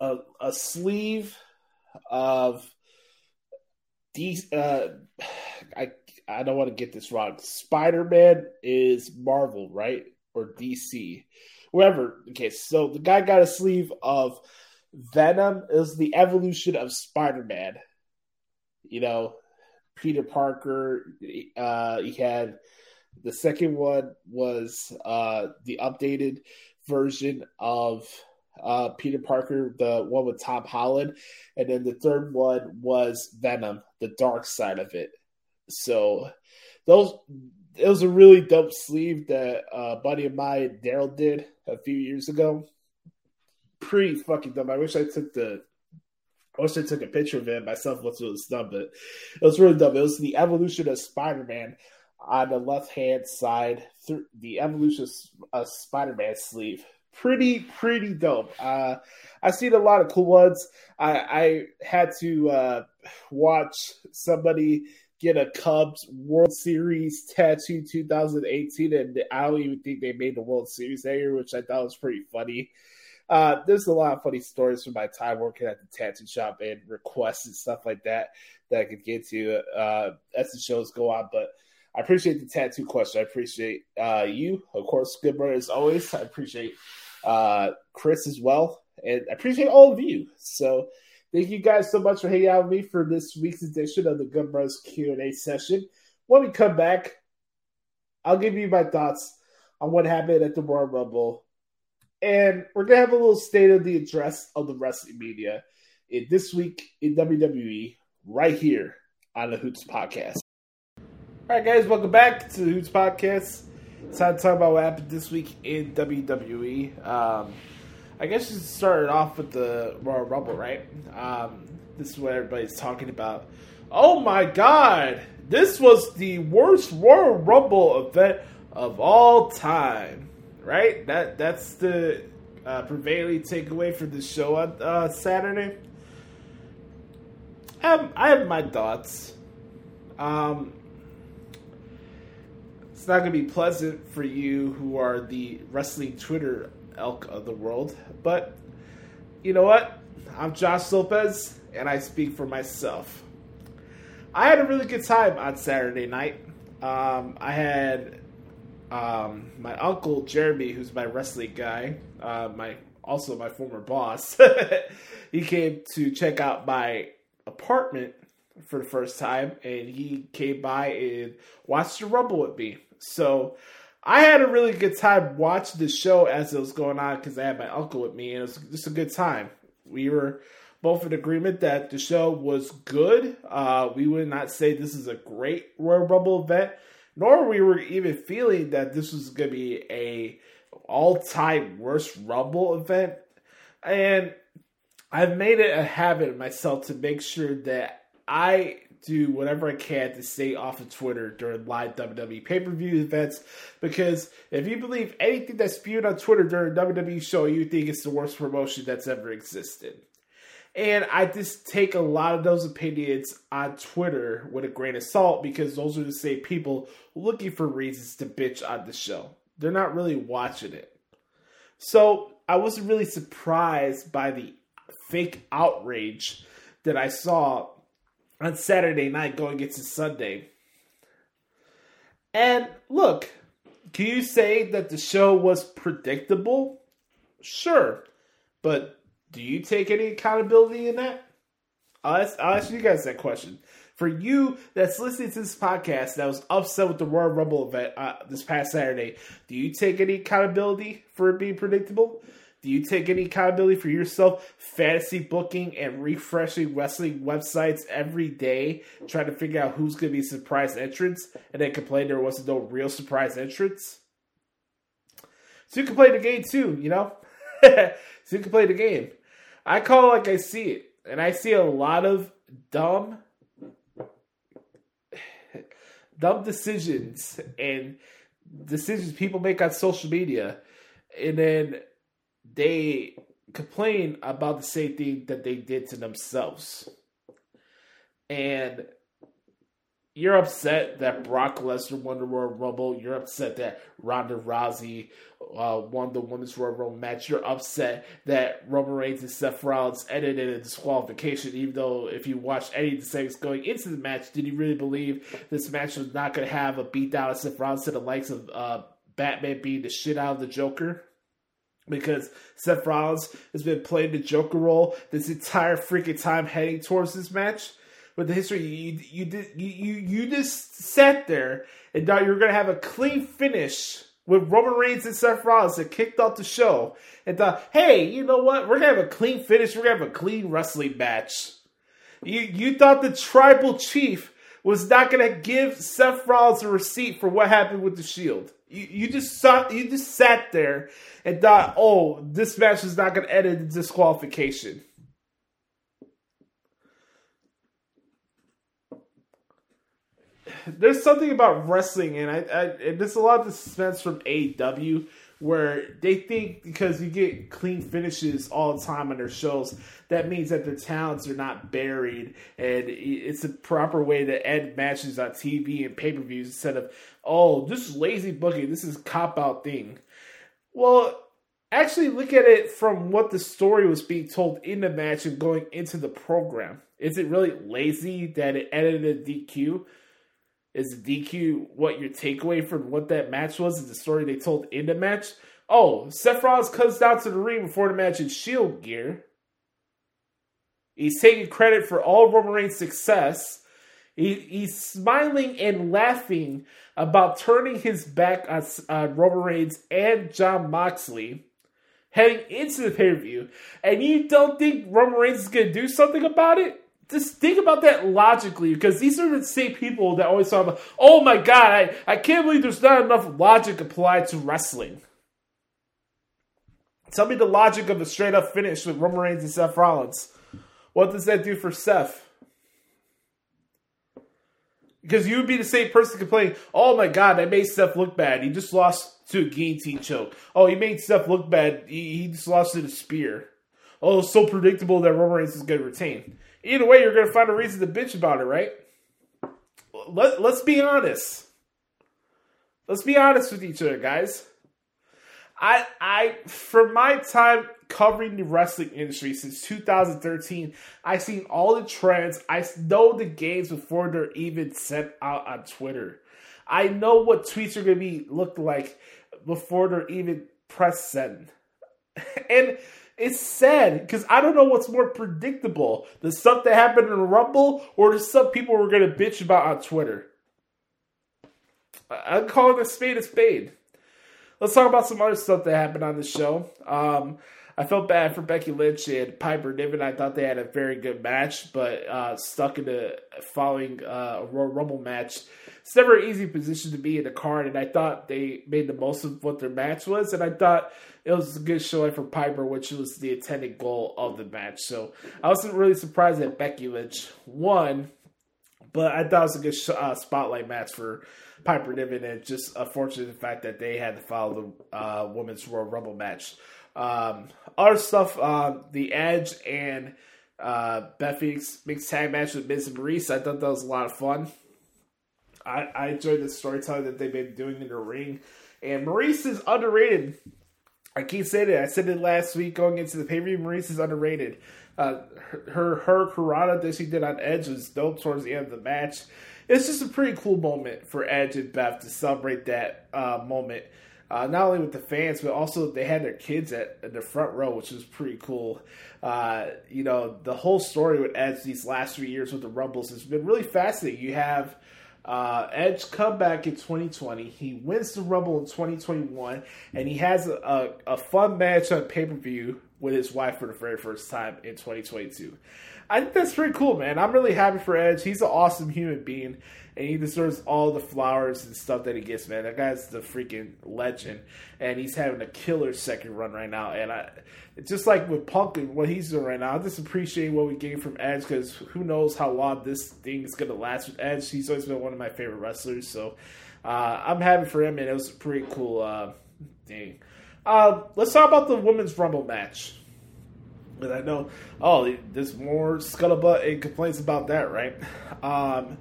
a, a sleeve of these. Uh, I I don't want to get this wrong. Spider Man is Marvel, right, or DC, wherever. Okay, so the guy got a sleeve of Venom. Is the evolution of Spider Man you know, Peter Parker. Uh, he had the second one was uh, the updated version of uh, Peter Parker, the one with Tom Holland, and then the third one was Venom, the dark side of it. So those it was a really dope sleeve that uh, buddy of mine Daryl did a few years ago. Pretty fucking dope. I wish I took the I wish I took a picture of it myself once it was done, but it was really dumb. It was the evolution of Spider Man on the left hand side, through the evolution of Spider Man sleeve. Pretty, pretty dope. Uh, I've seen a lot of cool ones. I, I had to uh, watch somebody get a Cubs World Series tattoo 2018, and I don't even think they made the World Series that year, which I thought was pretty funny. Uh, there's a lot of funny stories from my time working at the tattoo shop and requests and stuff like that that I could get to uh, as the shows go on. But I appreciate the tattoo question. I appreciate uh, you, of course, good brother as always. I appreciate uh, Chris as well, and I appreciate all of you. So thank you guys so much for hanging out with me for this week's edition of the Good Bros Q and A session. When we come back, I'll give you my thoughts on what happened at the Royal Rumble and we're gonna have a little state of the address of the wrestling media in this week in WWE right here on the Hoots Podcast. All right, guys, welcome back to the Hoots Podcast. It's time to talk about what happened this week in WWE. Um, I guess you started off with the Royal Rumble, right? Um, this is what everybody's talking about. Oh my God, this was the worst Royal Rumble event of all time right? That that's the uh, prevailing takeaway for the show on uh, Saturday. I have, I have my thoughts. Um, it's not going to be pleasant for you who are the wrestling Twitter elk of the world. But you know what? I'm Josh Lopez, and I speak for myself. I had a really good time on Saturday night. Um, I had um, my uncle Jeremy, who's my wrestling guy, uh, my also my former boss. he came to check out my apartment for the first time, and he came by and watched the Rumble with me. So I had a really good time watching the show as it was going on because I had my uncle with me, and it was just a good time. We were both in agreement that the show was good. Uh, we would not say this is a great Royal Rumble event, nor we were even feeling that this was going to be a all-time worst Rumble event. And I've made it a habit of myself to make sure that I do whatever I can to stay off of Twitter during live WWE pay per view events because if you believe anything that's spewed on Twitter during a WWE show, you think it's the worst promotion that's ever existed. And I just take a lot of those opinions on Twitter with a grain of salt because those are the same people looking for reasons to bitch on the show. They're not really watching it. So I wasn't really surprised by the fake outrage that I saw on Saturday night going into Sunday. And look, can you say that the show was predictable? Sure. But do you take any accountability in that? I'll ask, I'll ask you guys that question. For you that's listening to this podcast that was upset with the Royal Rumble event uh, this past Saturday, do you take any accountability for it being predictable? Do you take any accountability for yourself fantasy booking and refreshing wrestling websites every day, trying to figure out who's going to be surprise entrance, and then complain there wasn't no real surprise entrance? So you can play the game too, you know? so you can play the game. I call it like I see it, and I see a lot of dumb, dumb decisions and decisions people make on social media, and then they complain about the same thing that they did to themselves. And you're upset that Brock Lesnar won the Royal Rumble. You're upset that Ronda Rousey uh, won the Women's Royal Rumble match. You're upset that Roman Reigns and Seth Rollins ended in a disqualification, even though if you watched any of the segments going into the match, did you really believe this match was not going to have a beatdown of Seth Rollins to the likes of uh, Batman beating the shit out of the Joker? because Seth Rollins has been playing the Joker role this entire freaking time heading towards this match. With the history, you you did you, you just sat there and thought you were gonna have a clean finish with Roman Reigns and Seth Rollins that kicked off the show, and thought, hey, you know what? We're gonna have a clean finish. We're gonna have a clean wrestling match. You you thought the tribal chief was not gonna give Seth Rollins a receipt for what happened with the Shield. You, you just saw you just sat there and thought, oh, this match is not to end in disqualification. There's something about wrestling, and I, I and there's a lot of suspense from AEW where they think because you get clean finishes all the time on their shows, that means that their talents are not buried, and it's a proper way to end matches on TV and pay per views instead of oh, this is lazy booking, this is cop out thing. Well, actually look at it from what the story was being told in the match and going into the program. Is it really lazy that it edited a DQ? Is the DQ what your takeaway from what that match was? Is the story they told in the match? Oh, Seth Rollins comes down to the ring before the match in Shield gear. He's taking credit for all Roman Reigns' success. He, he's smiling and laughing about turning his back on uh, Roman Reigns and Jon Moxley heading into the pay per view. And you don't think Roman Reigns is going to do something about it? Just think about that logically because these are the same people that always talk about, oh my god, I, I can't believe there's not enough logic applied to wrestling. Tell me the logic of a straight up finish with Roman Reigns and Seth Rollins. What does that do for Seth? Because you would be the same person complaining, oh my god, that made Seth look bad. He just lost to a guillotine choke. Oh, he made Seth look bad. He, he just lost to the spear. Oh, so predictable that Roman Reigns is going to retain. Either way, you're going to find a reason to bitch about it, right? Let, let's be honest. let's be honest with each other, guys. I I for my time covering the wrestling industry since 2013, I've seen all the trends. I know the games before they're even sent out on Twitter. I know what tweets are going to be look like before they're even press send. And it's sad because I don't know what's more predictable: the stuff that happened in Rumble or the stuff people were going to bitch about on Twitter. I'm calling a spade a spade. Let's talk about some other stuff that happened on the show. Um, I felt bad for Becky Lynch and Piper Niven. I thought they had a very good match, but uh, stuck in the following uh, Royal Rumble match. It's never an easy position to be in the card, and I thought they made the most of what their match was, and I thought it was a good showing for Piper, which was the intended goal of the match. So I wasn't really surprised that Becky Lynch won, but I thought it was a good uh, spotlight match for Piper Niven, and just unfortunate the fact that they had to follow the uh, women's Royal Rumble match. Um, other stuff, uh, the Edge and uh, Beth Phoenix mixed tag match with Miz and Maryse. I thought that was a lot of fun. I, I enjoyed the storytelling that they've been doing in the ring, and Maryse is underrated. I keep saying it. I said it last week going into the pay per view. Maryse is underrated. Uh, her her Karana that she did on Edge was dope towards the end of the match. It's just a pretty cool moment for Edge and Beth to celebrate that uh, moment. Uh, not only with the fans, but also they had their kids at, the front row, which was pretty cool. Uh, you know, the whole story with Edge these last three years with the Rumbles has been really fascinating. You have uh, Edge come back in 2020. He wins the Rumble in 2021, and he has a, a, a fun match on pay per view with his wife for the very first time in 2022. I think that's pretty cool, man. I'm really happy for Edge. He's an awesome human being, and he deserves all the flowers and stuff that he gets, man. That guy's the freaking legend, and he's having a killer second run right now. And I, just like with Punk and what he's doing right now, I just appreciate what we gain from Edge because who knows how long this thing is to last with Edge. He's always been one of my favorite wrestlers, so uh, I'm happy for him, and it was a pretty cool uh, thing. Uh, let's talk about the women's Rumble match. And I know, oh, there's more scuttlebutt and complaints about that, right? Um,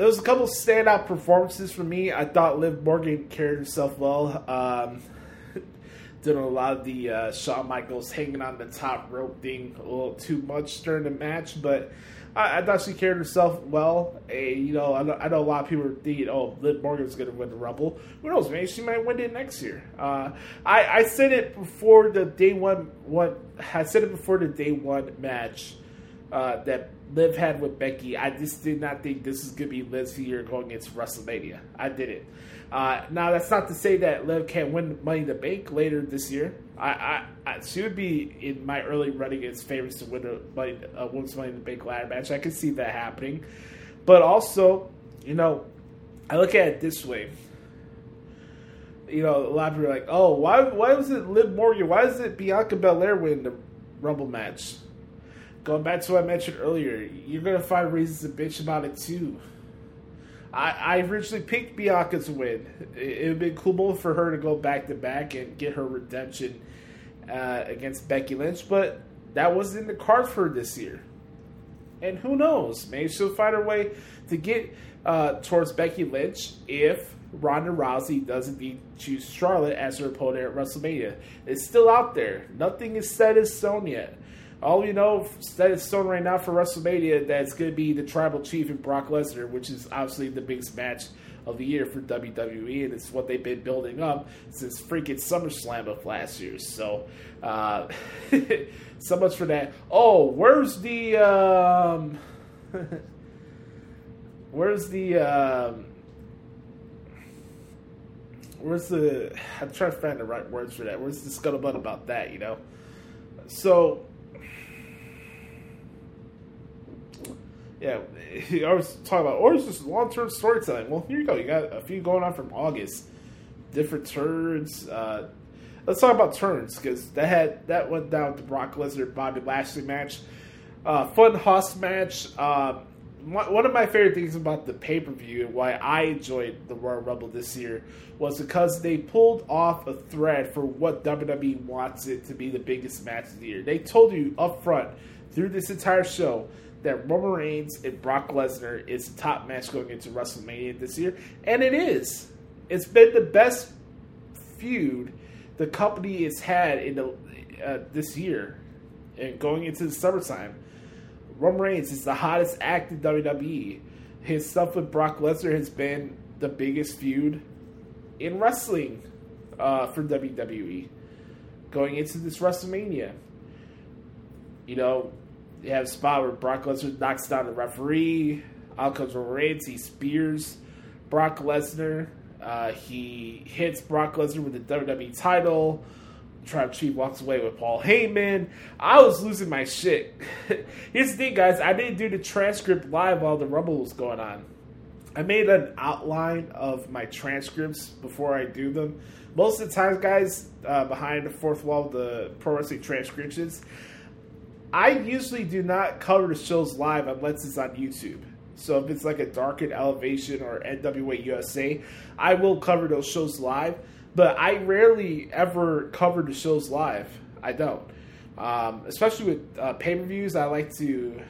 there was a couple standout performances for me. I thought Liv Morgan carried herself well. Um, did a lot of the uh, Shawn Michaels hanging on the top rope thing a little too much during the match, but I, I thought she carried herself well. Eh, you know, I know, I know a lot of people are thinking, oh, Liv Morgan's going to win the Rumble. Who knows? Maybe she might win it next year. Uh, I, I said it before the day one. One I said it before the day one match uh, that Liv had with Becky. I just did not think this is going to be Liv's year going against WrestleMania. I didn't. Uh, now that's not to say that Liv can't win Money in the Bank later this year. I, I, I she would be in my early running as favorites to win a, a women's Money in the Bank ladder match. I could see that happening, but also, you know, I look at it this way. You know, a lot of people are like, "Oh, why? Why was it Liv Morgan? Why is it Bianca Belair win the Rumble match?" Going back to what I mentioned earlier, you're gonna find reasons to bitch about it too. I, I originally picked Bianca to win. It, would be cool for her to go back to back and get her redemption uh, against Becky Lynch, but that wasn't in the cards for her this year. And who knows? Maybe she'll find her way to get uh, towards Becky Lynch if Ronda Rousey does indeed choose Charlotte as her opponent at WrestleMania. It's still out there. Nothing is set in stone yet. All we know set in stone right now for WrestleMania that's going to be the Tribal Chief and Brock Lesnar, which is obviously the biggest match of the year for WWE, and it's what they've been building up since freaking SummerSlam of last year. So, uh, so much for that. Oh, where's the um, where's the um, where's the I'm trying to find the right words for that. Where's the scuttlebutt about that? You know, so yeah, I always talk about, or it's just long term storytelling. Well, here you go. You got a few going on from August, different turns. Uh, let's talk about turns because that had that went down to Brock Lesnar Bobby Lashley match, uh, fun Haas match. Uh, one of my favorite things about the pay per view and why I enjoyed the Royal Rumble this year was because they pulled off a thread for what WWE wants it to be the biggest match of the year. They told you up front through this entire show that Roman Reigns and Brock Lesnar is the top match going into WrestleMania this year, and it is. it's been the best feud the company has had in the uh, this year and going into the summertime. Roman Reigns is the hottest act in WWE. His stuff with Brock Lesnar has been the biggest feud in wrestling uh, for WWE going into this WrestleMania. You know, you have a spot where Brock Lesnar knocks down the referee. Out comes Reigns. He spears Brock Lesnar. Uh, he hits Brock Lesnar with the WWE title. Tribal Chief walks away with Paul Heyman. I was losing my shit. Here's the thing, guys. I didn't do the transcript live while the Rumble was going on. I made an outline of my transcripts before I do them. Most of the times, guys, uh, behind the fourth wall of the pro wrestling transcriptions, I usually do not cover the shows live unless it's on YouTube. So if it's like a Darkened Elevation or NWA USA, I will cover those shows live. But I rarely ever cover the shows live. I don't. Um, especially with uh, pay per views, I like to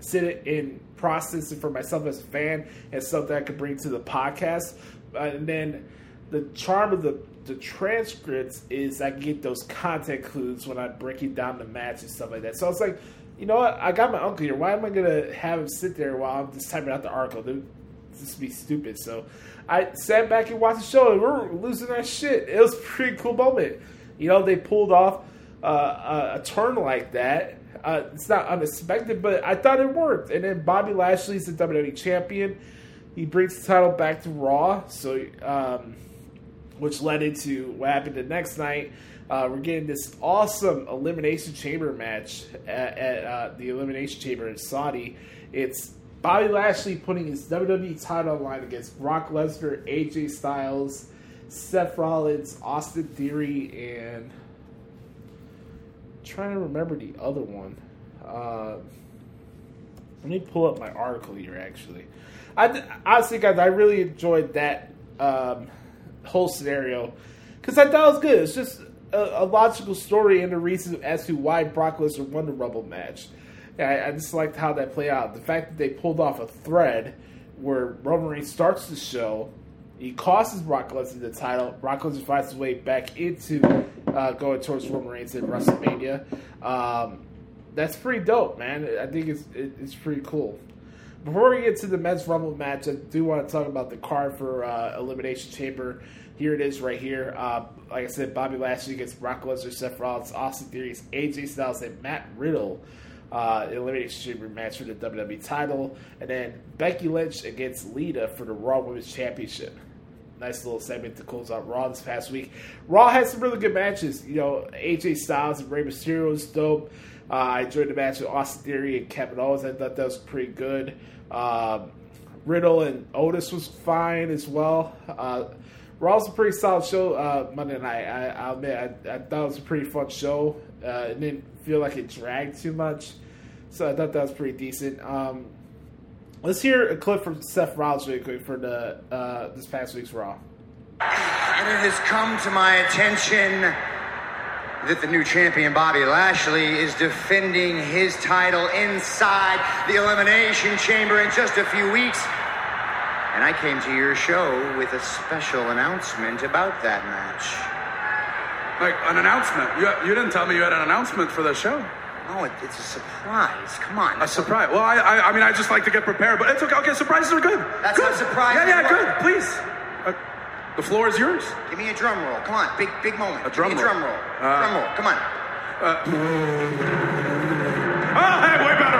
sit it in process it for myself as a fan and something I could bring to the podcast. And then the charm of the the transcripts is I can get those content clues when I break it down the match and stuff like that. So it's like, you know what? I got my uncle here. Why am I gonna have him sit there while I'm just typing out the article? Dude, this would be stupid. So I sat back and watched the show, and we're losing our shit. It was a pretty cool moment. You know, they pulled off uh, a, a turn like that. Uh, it's not unexpected, but I thought it worked. And then Bobby Lashley's the WWE champion. He brings the title back to Raw. So. Um, which led into what happened the next night. Uh, we're getting this awesome Elimination Chamber match at, at uh, the Elimination Chamber in Saudi. It's Bobby Lashley putting his WWE title on line against Brock Lesnar, AJ Styles, Seth Rollins, Austin Theory, and I'm trying to remember the other one. Uh, let me pull up my article here. Actually, I honestly, guys, I really enjoyed that. Um, whole scenario because I thought it was good. It's just a, a, logical story and a reason as to why Brock Lesnar won the Rumble match. I, I, just liked how that played out. The fact that they pulled off a thread where Roman Reigns starts the show, he costs Brock Lesnar the title. Brock Lesnar fights his way back into uh, going towards Roman Reigns in WrestleMania. Um, that's pretty dope, man. I think it's it, it's pretty cool. Before we get to the men's Rumble match, I do want to talk about the card for uh, Elimination Chamber. Here it is right here. Uh, like I said, Bobby Lashley against Brock Lesnar, Seth Rollins, Austin Theories, AJ Styles, and Matt Riddle. Uh, Elimination Chamber match for the WWE title. And then Becky Lynch against Lita for the Raw Women's Championship. Nice little segment to close out Raw this past week. Raw had some really good matches. You know, AJ Styles and Rey Mysterio was dope. Uh, I enjoyed the match with Austin Theory and Kevin Owens. I thought that was pretty good. Um, Riddle and Otis was fine as well. Uh, Raw's a pretty solid show uh, Monday night. I, will admit, I, I, thought it was a pretty fun show. Uh, it didn't feel like it dragged too much, so I thought that was pretty decent. Um, let's hear a clip from Seth Rollins really quick for the uh, this past week's Raw. And it has come to my attention that the new champion Bobby Lashley is defending his title inside the Elimination Chamber in just a few weeks. And I came to your show with a special announcement about that match. Like an announcement? You, you didn't tell me you had an announcement for the show. No, it, it's a surprise. Come on. A surprise? Well, I, I, I mean, I just like to get prepared, but it's okay. Okay, surprises are good. That's good. a surprise. Yeah, yeah, good. Please. Uh, the floor is yours. Give me a drum roll. Come on, big big moment. A drum Give me roll. A drum roll. Uh, drum roll. Come on. Uh, oh, hey, way better.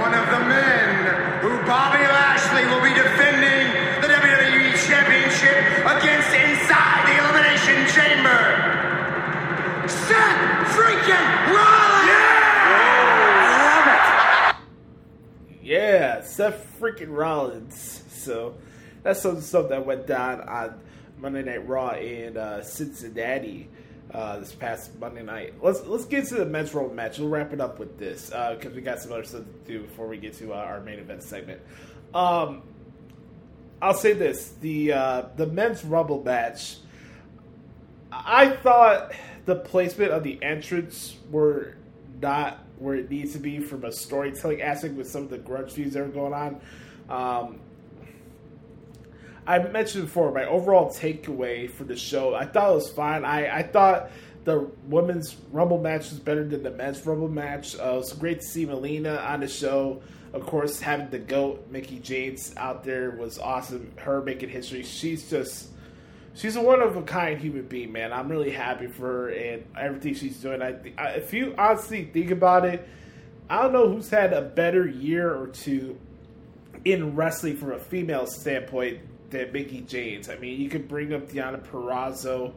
One of the men who Bobby Lashley will be defending the WWE Championship against inside the Elimination Chamber. Seth freaking Rollins. Yeah, Seth freaking Rollins. So that's some stuff that went down on Monday Night Raw in uh, Cincinnati uh, this past Monday night. Let's let's get to the men's Rumble match. We'll wrap it up with this because we got some other stuff to do before we get to uh, our main event segment. Um, I'll say this: the uh, the men's Rumble match. I thought the placement of the entrance were not where it needs to be from a storytelling aspect with some of the grudge feuds that are going on. Um, I mentioned before my overall takeaway for the show. I thought it was fine. I I thought the women's Rumble match was better than the men's Rumble match. Uh, it was great to see Melina on the show. Of course, having the goat Mickie James out there was awesome. Her making history. She's just she's a one of a kind human being, man. I'm really happy for her and everything she's doing. I, I if you honestly think about it, I don't know who's had a better year or two in wrestling from a female standpoint than Mickie James. I mean, you could bring up Deonna Purrazzo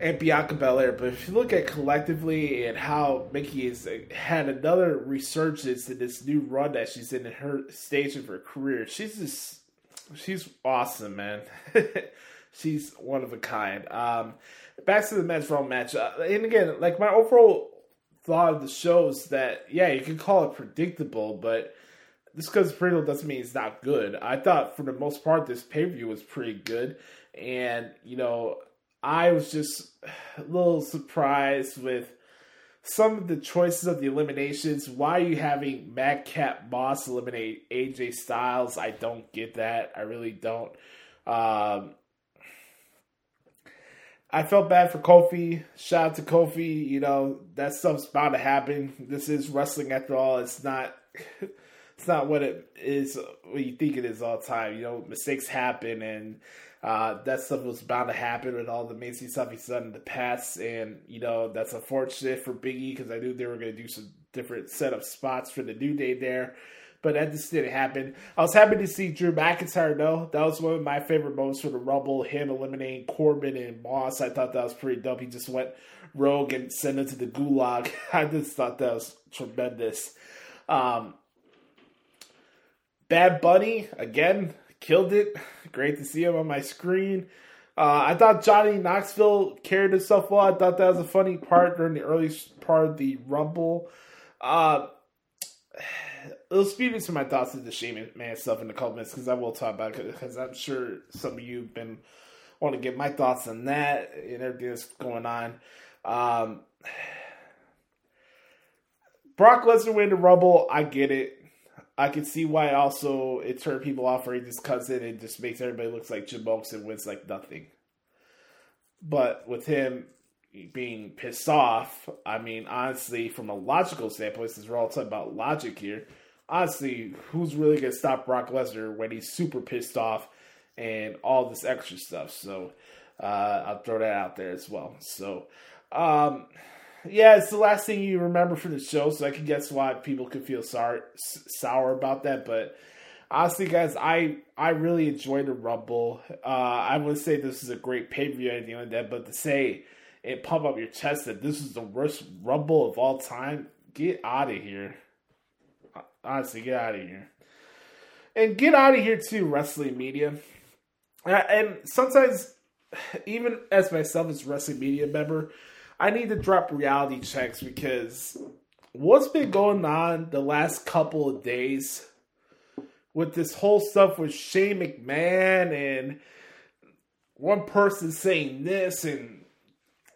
and Bianca Belair, but if you look at collectively and how Mickey has had another resurgence in this new run that she's in, in her stage of her career, she's just she's awesome, man. she's one of a kind. Um, back to the men's Raw match, uh, and again, like my overall thought of the show is that yeah, you can call it predictable, but just because predictable doesn't mean it's not good. I thought for the most part this pay per view was pretty good, and you know I was just a little surprised with some of the choices of the eliminations. Why are you having Madcap Moss eliminate AJ Styles? I don't get that. I really don't. Um, I felt bad for Kofi. Shout out to Kofi. You know that stuff's bound to happen. This is wrestling after all. It's not. It's not what it is. What you think it is all the time. You know mistakes happen, and uh, that stuff was bound to happen with all the amazing stuff he's done in the past. And you know that's unfortunate for Biggie because I knew they were going to do some different setup spots for the New Day there but that just didn't happen. I was happy to see Drew McIntyre though. That was one of my favorite moments for the Rumble. Him eliminating Corbin and Moss. I thought that was pretty dope. He just went rogue and sent him to the gulag. I just thought that was tremendous. Um, Bad Bunny again killed it. Great to see him on my screen. Uh, I thought Johnny Knoxville carried himself well. I thought that was a funny part during the early part of the Rumble. Uh, it'll speed me to my thoughts of the Shane Man stuff in the comments because I will talk about it because I'm sure some of you have been want to get my thoughts on that and everything that's going on. Um, Brock Lesnar win the Rumble, I get it. I can see why also it turned people off he just cuts in and just makes everybody looks like Jim and wins like nothing. But with him being pissed off, I mean, honestly, from a logical standpoint, since we're all talking about logic here, honestly, who's really going to stop Brock Lesnar when he's super pissed off and all this extra stuff? So uh, I'll throw that out there as well. So, um, yeah, it's the last thing you remember from the show, so I can guess why people could feel sour, sour about that. But honestly, guys, I I really enjoyed the Rumble. Uh, I would say this is a great pay per view, anything like that. But to say and pump up your chest that this is the worst Rumble of all time, get out of here. Honestly, get out of here. And get out of here too, wrestling media. Uh, and sometimes, even as myself as wrestling media member, I need to drop reality checks because what's been going on the last couple of days with this whole stuff with Shane McMahon and one person saying this and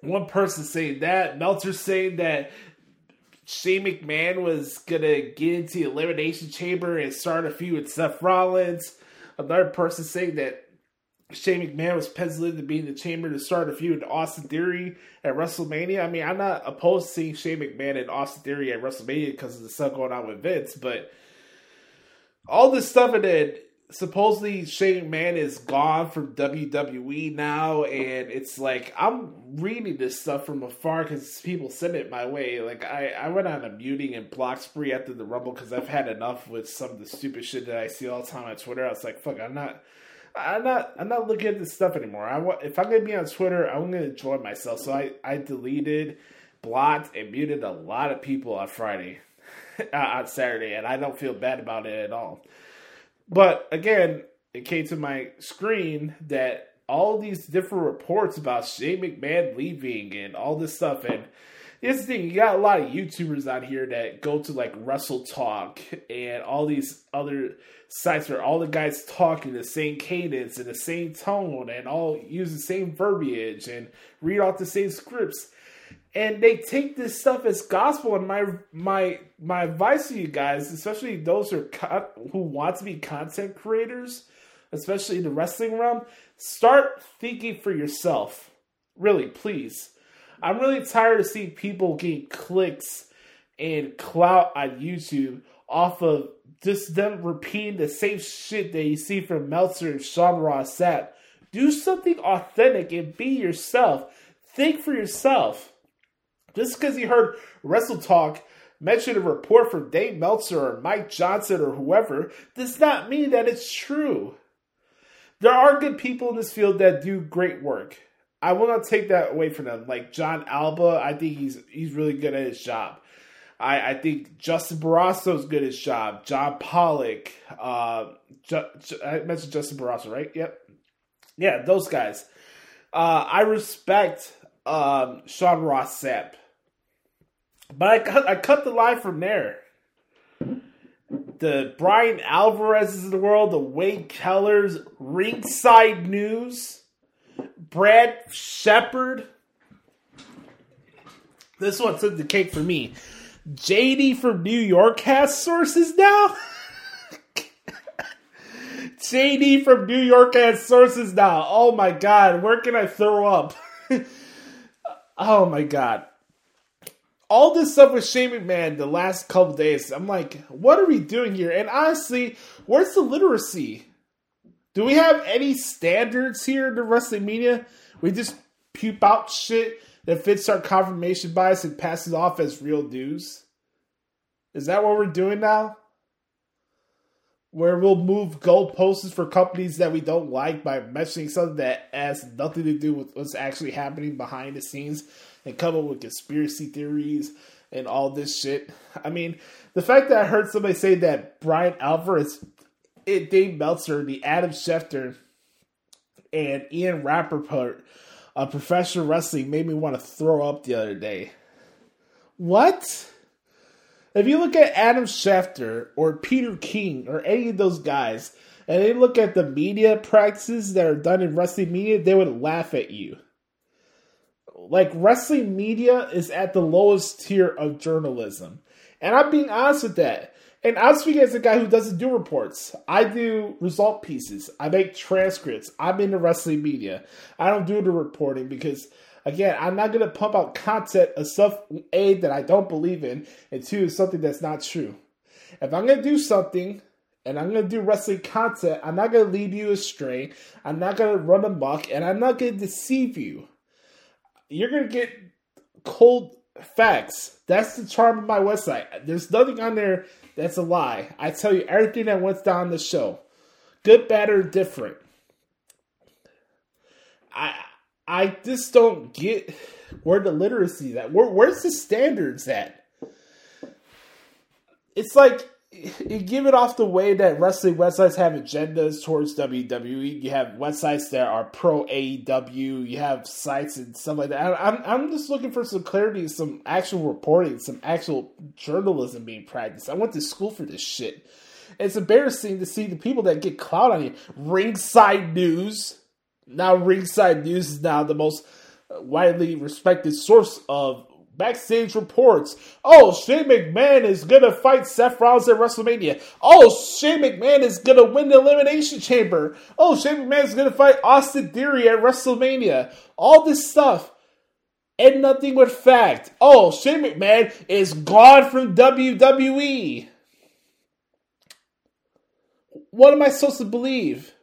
one person saying that, Meltzer saying that Shane McMahon was gonna get into the elimination chamber and start a feud with Seth Rollins. Another person saying that Shane McMahon was penciled to be in the chamber to start a feud with Austin Theory at WrestleMania. I mean, I'm not opposed to seeing Shane McMahon and Austin Theory at WrestleMania because of the stuff going on with Vince, but all this stuff and then supposedly Shane McMahon is gone from WWE now, and it's like I'm reading this stuff from afar because people send it my way. Like I, I went on a muting and block spree after the Rumble because I've had enough with some of the stupid shit that I see all the time on Twitter. I was like, fuck, I'm not. I'm not. I'm not looking at this stuff anymore. I. If I'm gonna be on Twitter, I'm gonna enjoy myself. So I, I deleted, blocked, and muted a lot of people on Friday, uh, on Saturday, and I don't feel bad about it at all. But again, it came to my screen that all these different reports about Shane McMahon leaving and all this stuff. And here's the thing: you got a lot of YouTubers out here that go to like Wrestle Talk and all these other sites where all the guys talk in the same cadence and the same tone and all use the same verbiage and read off the same scripts and they take this stuff as gospel. And my my my advice to you guys, especially those who who want to be content creators, especially in the wrestling realm, start thinking for yourself. Really, please. I'm really tired of seeing people getting clicks and clout on YouTube off of just them repeating the same shit that you see from Meltzer and Sean Ross Sapp. Do something authentic and be yourself. Think for yourself. Just because you heard Wrestle Talk mention a report from Dave Meltzer or Mike Johnson or whoever does not mean that it's true. There are good people in this field that do great work. I will not take that away from them. Like Jon Alba, I think he's he's really good at his job. I, I think Justin Barrasso is good at his job. John Pollock, uh, Ju- I mentioned Justin Barrasso, right? Yep. Yeah, those guys. Uh, I respect um, Sean Ross Sapp. But I cut, I cut the line from there. The Bryan Alvarez's of the world, the Wade Kellers, Ringside News, Brad Shepard. This one took the cake for me. JD from New York has sources now. JD from New York has sources now. Oh my god, where can I throw up? oh my god. All this stuff with Shane McMahon the last couple days, I'm like, what are we doing here? And honestly, where's the literacy? Do we have any standards here in the wrestling media? We just puke out shit that fits our confirmation bias and passes off as real news? Is that what we're doing now? Where we'll move goalposts for companies that we don't like by mentioning something that has nothing to do with what's actually happening behind the scenes and come up with conspiracy theories and all this shit. I mean, the fact that I heard somebody say that Bryan Alvarez, it, Dave Meltzer, the Adam Schefter, and Ian Rapoport on professional wrestling made me want to throw up the other day. What? If you look at Adam Schefter or Peter King or any of those guys, and they look at the media practices that are done in wrestling media, they would laugh at you. Like, wrestling media is at the lowest tier of journalism. And I'm being honest with that. And I'm speaking as a guy who doesn't do reports. I do result pieces. I make transcripts. I'm in the wrestling media. I don't do the reporting because, again, I'm not going to pump out content of stuff, A, that I don't believe in, and two, something that's not true. If I'm going to do something and I'm going to do wrestling content, I'm not going to lead you astray. I'm not going to run amok, and I'm not going to deceive you. You're going to get cold facts. That's the charm of my website. There's nothing on there that's a lie. I tell you everything that went down the show. Good, bad, or different. I I just don't get where the literacy that where, where's the standards at? It's like you give it off the way that wrestling websites have agendas towards WWE. You have websites that are pro AEW. You have sites and stuff like that. I'm I'm just looking for some clarity, some actual reporting, some actual journalism being practiced. I went to school for this shit. It's embarrassing to see the people that get clout on you. Ringside News. Now, Ringside News is now the most widely respected source of backstage reports. Oh, Shane McMahon is gonna fight Seth Rollins at WrestleMania. Oh, Shane McMahon is gonna win the Elimination Chamber. Oh, Shane McMahon is gonna fight Austin Theory at WrestleMania. All this stuff. And nothing with fact. Oh, Shane McMahon is gone from WWE. What am I supposed to believe?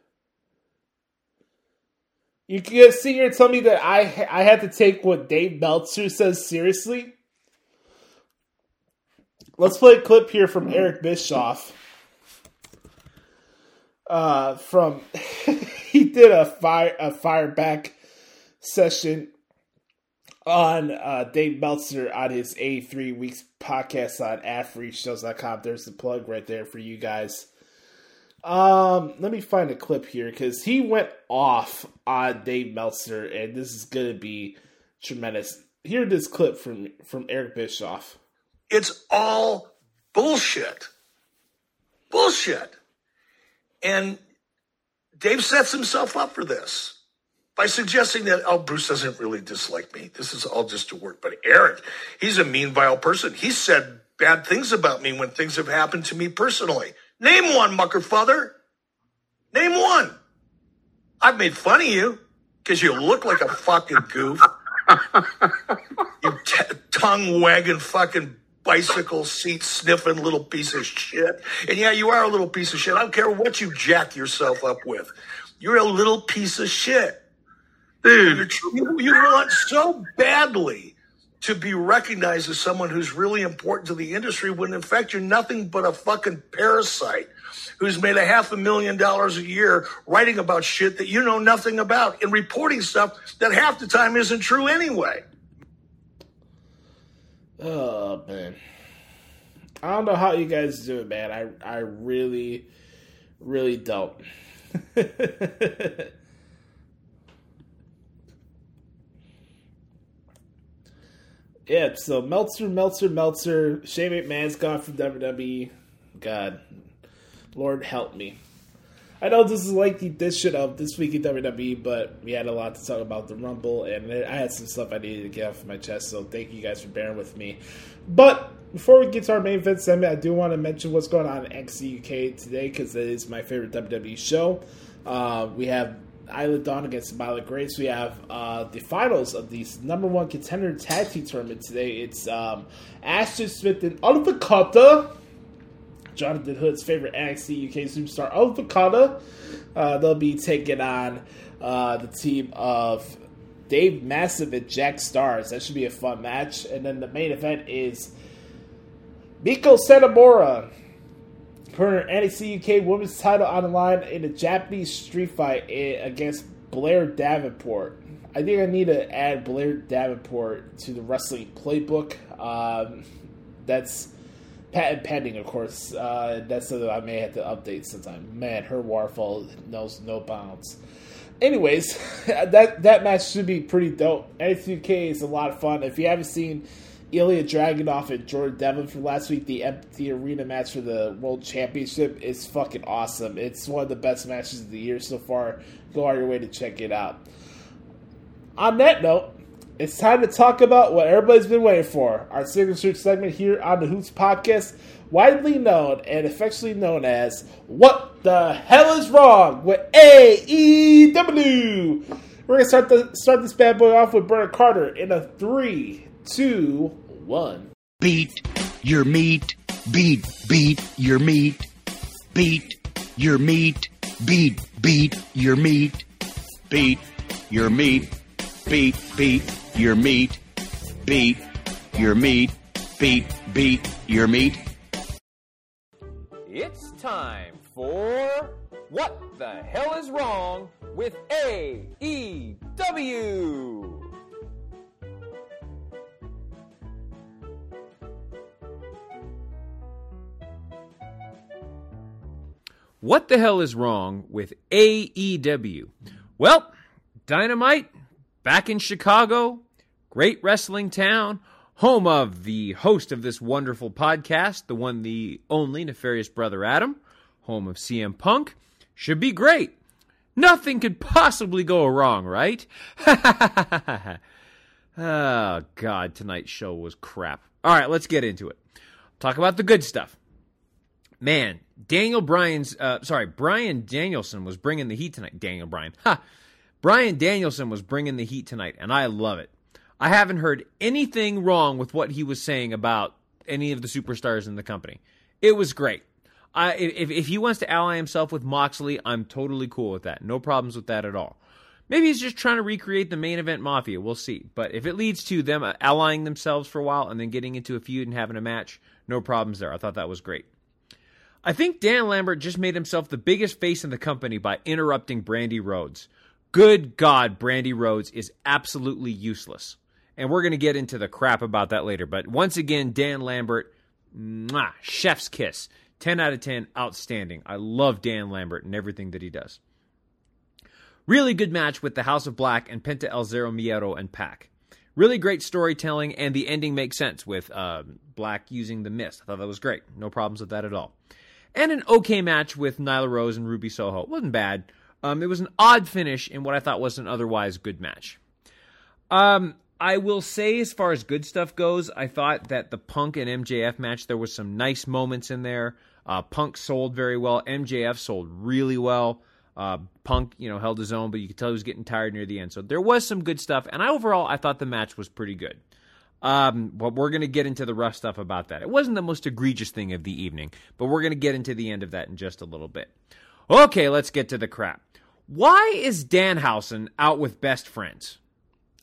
You can sit here and tell me that I I had to take what Dave Meltzer says seriously. Let's play a clip here from Eric Bischoff. Uh, from he did a fire a fireback session on uh, Dave Meltzer on his 83 Weeks podcast on AdFreeShows.com. There's the plug right there for you guys. Um, let me find a clip here because he went off on Dave Meltzer, and this is gonna be tremendous. Hear this clip from from Eric Bischoff. It's all bullshit. Bullshit. And Dave sets himself up for this by suggesting that, oh, Bruce doesn't really dislike me. This is all just a work. But Eric, he's a mean, vile person. He said bad things about me when things have happened to me personally. Name one, muckerfather. Name one. I've made fun of you because you look like a fucking goof. you t- tongue wagging fucking bicycle seat sniffing little piece of shit. And yeah, you are a little piece of shit. I don't care what you jack yourself up with. You're a little piece of shit. Dude, you, you want so badly to be recognized as someone who's really important to the industry when in fact you're nothing but a fucking parasite who's made a half a million dollars a year writing about shit that you know nothing about and reporting stuff that half the time isn't true anyway. Oh man, I don't know how you guys do it, man. I I really, really don't. yeah, so Meltzer, Meltzer, Meltzer. Shane McMahon's gone from WWE. God, Lord help me. I know this is like this shit up this week in WWE, but we had a lot to talk about the Rumble, and I had some stuff I needed to get off my chest. So thank you guys for bearing with me. But before we get to our main event segment, I do want to mention what's going on in NXT UK today because it is my favorite WWE show. Uh, we have Isla Dawn against Violet Grace. We have uh, the finals of the number one contender tag team tournament today. It's um, Ashton Smith and Oliver Carter. Jonathan Hood's favorite NXT UK superstar, Oliver Carter. Uh, they'll be taking on uh, the team of Dave Mastiff and Jack Starz. That should be a fun match. And then the main event is Meiko Satomura. Her NXT UK Women's title on the line in a Japanese street fight against Blair Davenport. I think I need to add Blair Davenport to the wrestling playbook. Um, that's patent pending, of course. Uh, that's something I may have to update since I'm mad. her waterfall knows no bounds. Anyways, that that match should be pretty dope. NXT UK is a lot of fun. If you haven't seen Ilya Dragunov and Jordan Devlin from last week, the empty arena match for the World Championship is fucking awesome. It's one of the best matches of the year so far. Go on your way to check it out. On that note, it's time to talk about what everybody's been waiting for. Our signature segment here on the Hoots Podcast, widely known and affectionately known as What the Hell is Wrong with AEW? We're gonna start the start this bad boy off with Bernard Carter in a three, two, one. Beat your meat, beat, beat your meat, beat your meat, beat, beat your meat, beat your meat, beat, beat your meat, beat your meat, beat, beat your meat. It's time for What the Hell is Wrong with AEW? What the hell is wrong with AEW? Well, Dynamite back in Chicago, great wrestling town, home of the host of this wonderful podcast, the one, the only Nefarious Brother Adam, home of CM Punk. Should be great. Nothing could possibly go wrong, right? oh, God, tonight's show was crap. All right, let's get into it. Talk about the good stuff. Man, Daniel Bryan's, uh, sorry, Bryan Danielson was bringing the heat tonight. Daniel Bryan. Ha! Bryan Danielson was bringing the heat tonight, and I love it. I haven't heard anything wrong with what he was saying about any of the superstars in the company. It was great. I, if, if he wants to ally himself with Moxley, I'm totally cool with that. No problems with that at all. Maybe he's just trying to recreate the main event mafia. We'll see. But if it leads to them allying themselves for a while and then getting into a feud and having a match, no problems there. I thought that was great. I think Dan Lambert just made himself the biggest face in the company by interrupting Brandi Rhodes. Good God, Brandi Rhodes is absolutely useless. And we're going to get into the crap about that later. But once again, Dan Lambert, mwah, chef's kiss. 10 out of 10, outstanding. I love Dan Lambert and everything that he does. Really good match with the House of Black and Penta El Zero Miedo and Pac. Really great storytelling, and the ending makes sense with uh, Black using the mist. I thought that was great. No problems with that at all. And an okay match with Nyla Rose and Ruby Soho. It wasn't bad. Um, it was an odd finish in what I thought was an otherwise good match. Um, I will say, as far as good stuff goes, I thought that the Punk and MJF match, there was some nice moments in there. Uh, Punk sold very well. MJF sold really well. Uh, Punk, you know, held his own, but you could tell he was getting tired near the end. So there was some good stuff, and I overall I thought the match was pretty good. Um, but we're going to get into the rough stuff about that. It wasn't the most egregious thing of the evening, but we're going to get into the end of that in just a little bit. Okay, let's get to the crap. Why is Danhausen out with best friends?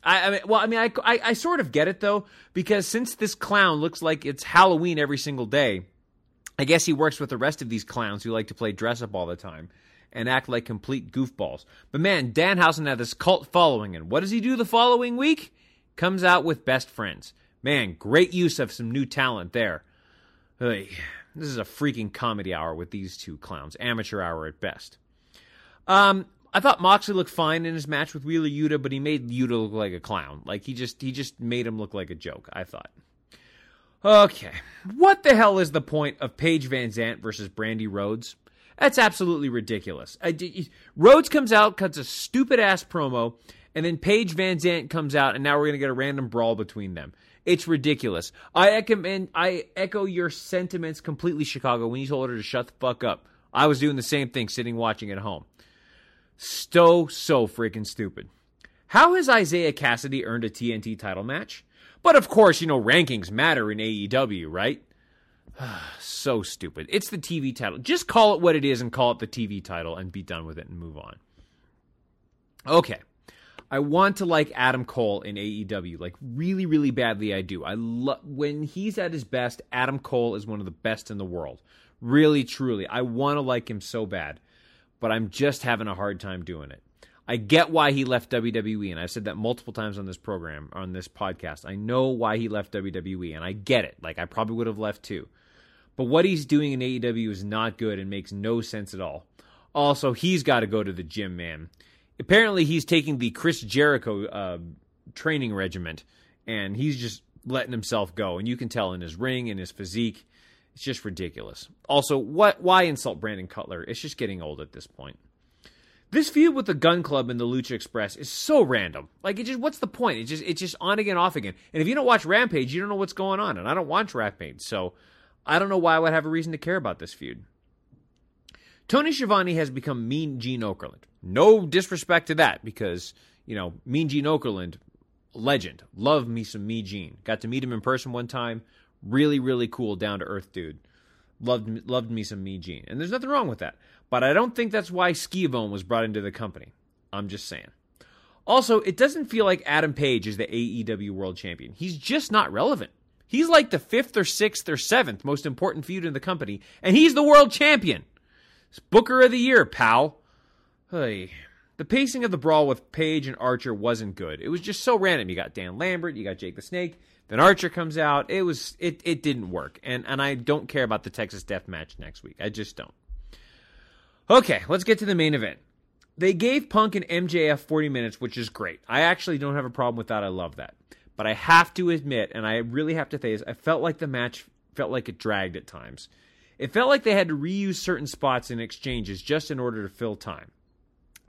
I, I mean, well, I mean, I, I, I sort of get it though, because since this clown looks like it's Halloween every single day, I guess he works with the rest of these clowns who like to play dress up all the time and act like complete goofballs. But man, Danhausen had this cult following, and what does he do the following week? Comes out with best friends. Man, great use of some new talent there. Hey, this is a freaking comedy hour with these two clowns, amateur hour at best. Um, I thought Moxley looked fine in his match with Wheeler Yuta, but he made Yuta look like a clown. Like he just he just made him look like a joke. I thought. Okay, what the hell is the point of Paige Van Zant versus Brandi Rhodes? That's absolutely ridiculous. I, Rhodes comes out, cuts a stupid ass promo, and then Paige Van Zant comes out, and now we're gonna get a random brawl between them. It's ridiculous. I echo, I echo your sentiments completely, Chicago. When you told her to shut the fuck up, I was doing the same thing, sitting watching at home. So so freaking stupid. How has Isiah Kassidy earned a TNT title match? But of course, you know rankings matter in AEW, right? so stupid. It's the TV title. Just call it what it is and call it the TV title and be done with it and move on. Okay. I want to like Adam Cole in AEW, like really, really badly. I do. I love when he's at his best. Adam Cole is one of the best in the world. Really, truly, I want to like him so bad, but I'm just having a hard time doing it. I get why he left WWE, and I've said that multiple times on this program, on this podcast. I know why he left WWE, and I get it. Like I probably would have left too. But what he's doing in AEW is not good and makes no sense at all. Also, he's got to go to the gym, man. Apparently, he's taking the Chris Jericho uh, training regiment, and he's just letting himself go. And you can tell in his ring and his physique, it's just ridiculous. Also, what? Why insult Brandon Cutler? It's just getting old at this point. This feud with the Gunn Club and the Lucha Express is so random. Like it just what's the point? It's just it's just on again, off again. And if you don't watch Rampage, you don't know what's going on. And I don't watch Rampage, so I don't know why I would have a reason to care about this feud. Tony Schiavone has become Mean Gene Okerlund. No disrespect to that, because, you know, Mean Gene Okerlund, legend. Love me some Mean Gene. Got to meet him in person one time. Really, really cool, down to earth dude. Loved loved me some Mean Gene. And there's nothing wrong with that. But I don't think that's why Schiavone was brought into the company. I'm just saying. Also, it doesn't feel like Adam Page is the AEW World Champion. He's just not relevant. He's like the fifth or sixth or seventh most important feud in the company, and he's the world champion. It's Booker of the Year, pal. Hey. The pacing of the brawl with Page and Archer wasn't good. It was just so random. You got Dan Lambert, you got Jake the Snake, then Archer comes out. It was it it didn't work. And and I don't care about the Texas Death Match next week. I just don't. Okay, let's get to the main event. They gave Punk and MJF 40 minutes, which is great. I actually don't have a problem with that. I love that. But I have to admit, and I really have to say this, I felt like the match felt like it dragged at times. It felt like they had to reuse certain spots in exchanges just in order to fill time.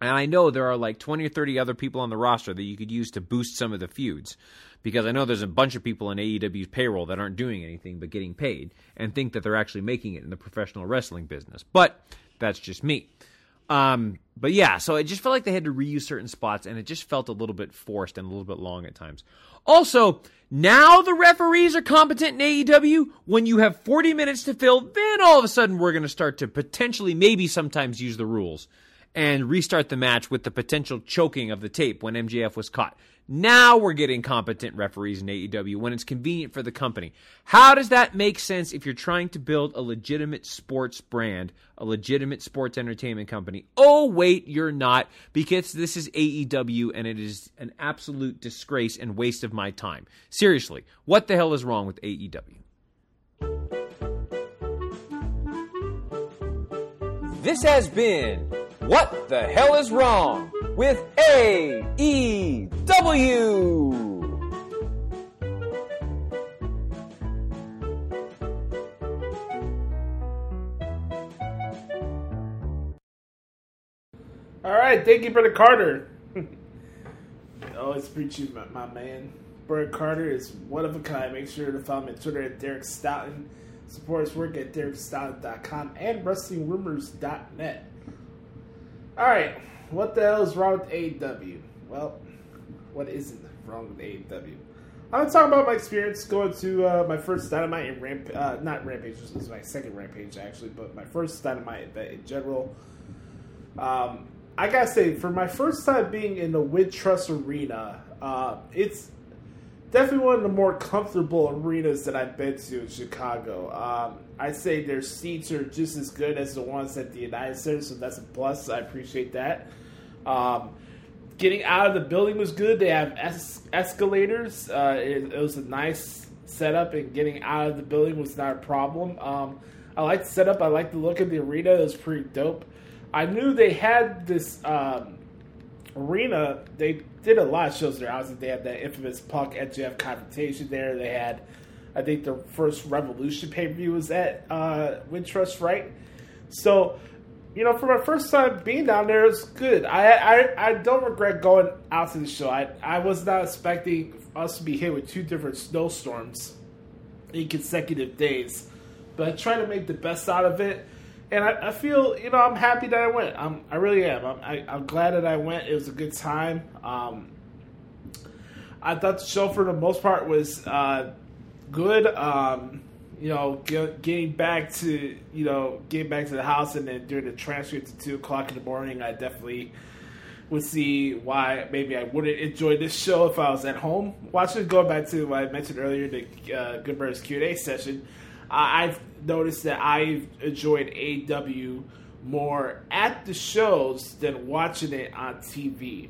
And I know there are like 20 or 30 other people on the roster that you could use to boost some of the feuds. Because I know there's a bunch of people in AEW's payroll that aren't doing anything but getting paid and think that they're actually making it in the professional wrestling business. But that's just me. Um, but yeah, so it just felt like they had to reuse certain spots, and it just felt a little bit forced and a little bit long at times. Also, now the referees are competent in AEW. When you have 40 minutes to fill, then all of a sudden we're going to start to potentially, maybe sometimes use the rules and restart the match with the potential choking of the tape when MJF was caught. Now we're getting competent referees in AEW when it's convenient for the company. How does that make sense if you're trying to build a legitimate sports brand, a legitimate sports entertainment company? Oh, wait, you're not, because this is AEW and it is an absolute disgrace and waste of my time. Seriously, what the hell is wrong with AEW? This has been What the Hell is Wrong with AEW. All right, thank you, Brother Carter. Always appreciate my, my man. Brother Carter is one of a kind. Make sure to follow me on Twitter at Derek Stoughton. Support his work at DerekStoughton.com and WrestlingRumors.net. All right, what the hell is wrong with AEW? Well, what isn't wrong with AEW? I'm gonna talk about my experience going to uh, my first Dynamite and Ramp, uh, not Rampage. This was my second Rampage actually, but my first Dynamite event in general. Um, I gotta say, for my first time being in the Wintrust Arena, uh, it's definitely one of the more comfortable arenas that I've been to in Chicago. Um, I'd say their seats are just as good as the ones at the United Center, so that's a plus. I appreciate that. Um, getting out of the building was good. They have es- escalators. Uh, it, it was a nice setup, and getting out of the building was not a problem. Um, I like the setup. I like the look of the arena. It was pretty dope. I knew they had this um, arena. They did a lot of shows there. Obviously, they had that infamous Punk MJF confrontation there. They had, I think, the first Revolution pay per view was at uh, Wintrust, right? So, you know, for my first time being down there, it's good. I, I I don't regret going out to the show. I I was not expecting us to be hit with two different snowstorms in consecutive days, but I tried to make the best out of it and I, I, feel you know I'm happy that I went. I'm, I really am. I'm, I, am glad that I went. It was a good time. Um, I thought the show for the most part was uh, good. Um, you know, get, getting back to you know getting back to the house and then during the transcript at two o'clock in the morning, I definitely would see why maybe I wouldn't enjoy this show if I was at home watching. Going back to what I mentioned earlier, the uh, Good Brothers Q and A session. I've noticed that I've enjoyed AW more at the shows than watching it on TV.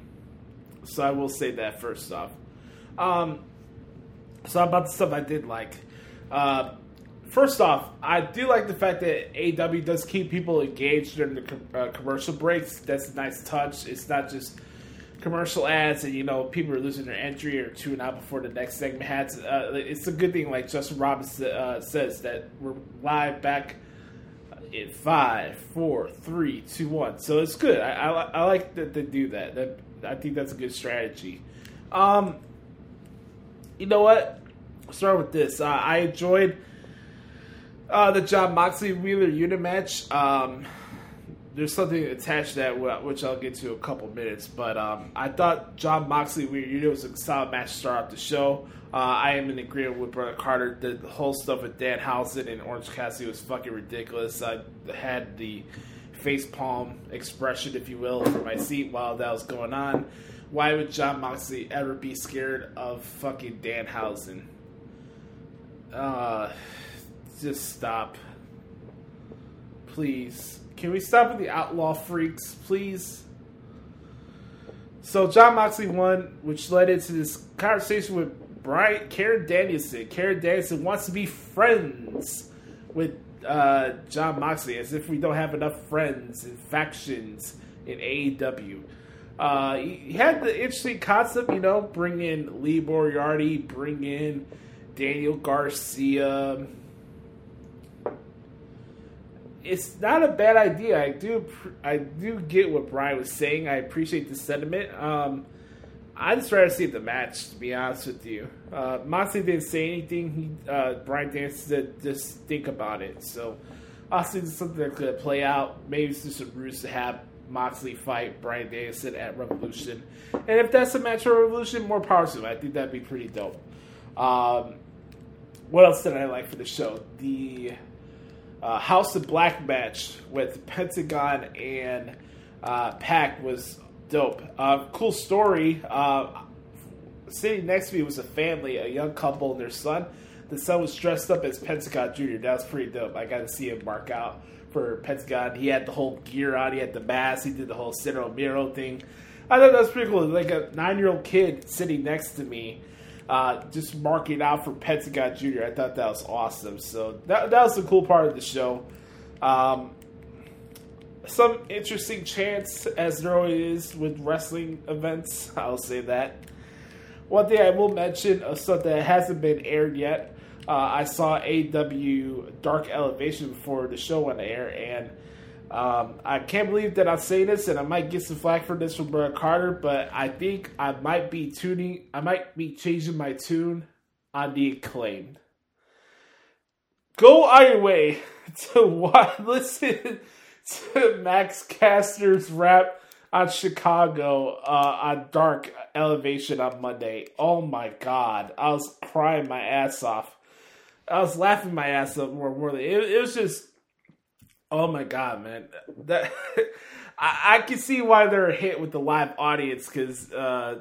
So I will say that first off. Um, so about the stuff I did like. Uh, first off, I do like the fact that AW does keep people engaged during the com- uh, commercial breaks. That's a nice touch. It's not just commercial ads and you know people are losing their entry or tuning out before the next segment has. Uh, it's a good thing, like Justin Roberts uh, says, that we're live back in five, four, three, two, one. So it's good. I, I, I like that they do that. That I think that's a good strategy. Um, you know what? I'll start with this. Uh, I enjoyed uh, the Jon Moxley Wheeler Yuta match. Um, there's something attached to that, which I'll get to in a couple minutes. But um, I thought Jon Moxley Wheeler was a solid match to start off the show. Uh, I am in agreement with Brother Carter. The whole stuff with Danhausen and Orange Cassidy was fucking ridiculous. I had the face palm expression, if you will, for my seat while that was going on. Why would Jon Moxley ever be scared of fucking Danhausen? Uh, just stop. Please. Can we stop with the outlaw freaks, please? So Jon Moxley won, which led into this conversation with Brian Karen Danielson. Karen Danielson wants to be friends with uh, Jon Moxley, as if we don't have enough friends and factions in AEW. Uh, he had the interesting concept, you know, bring in Lee Moriarty, bring in Daniel Garcia, it's not a bad idea. I do I do get what Brian was saying. I appreciate the sentiment. Um, I just rather see the match, to be honest with you. Uh, Moxley didn't say anything. He, uh, Brian Dance said just think about it. So obviously, it's something that could play out. Maybe it's just a ruse to have Moxley fight Bryan Danielson at Revolution. And if that's a match for Revolution, more power to him. I think that'd be pretty dope. Um, what else did I like for the show? The uh, House of Black match with Pentagon and uh, Pac was dope. Uh, cool story. Uh, sitting next to me was a family, a young couple and their son. The son was dressed up as Pentagon Jr. That was pretty dope. I got to see him mark out for Pentagon. He had the whole gear on. He had the mask. He did the whole Cero Miedo thing. I thought that was pretty cool. Like a nine year old kid sitting next to me uh, just marking out for Pentagon Jr. I thought that was awesome. So that, that was the cool part of the show. Um, some interesting chants, as there always is with wrestling events. I'll say that. One thing I will mention of something that hasn't been aired yet. Uh, I saw AW Dark Elevation before the show went air, and um, I can't believe that I'm saying this, and I might get some flack for this from Brad Carter, but I think I might be tuning, I might be changing my tune on the acclaimed. Go out your way to listen to Max Caster's rap on Chicago uh, on Dark Elevation on Monday. Oh my god, I was crying my ass off. I was laughing my ass off more more. Than, it, it was just, oh my god, man. That I, I can see why they're hit with the live audience because, uh,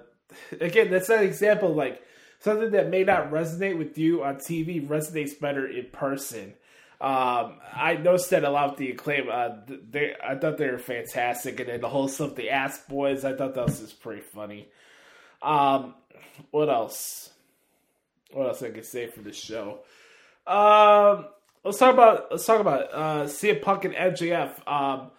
again, that's an example like something that may not resonate with you on TV resonates better in person. Um, I noticed that a lot of the acclaim. Uh, they, I thought they were fantastic, and then the whole stuff, the Ass Boys, I thought that was just pretty funny. Um, what else? What else I could say for the show? Um, let's talk about let's talk about uh, CM Punk and MJF. Um,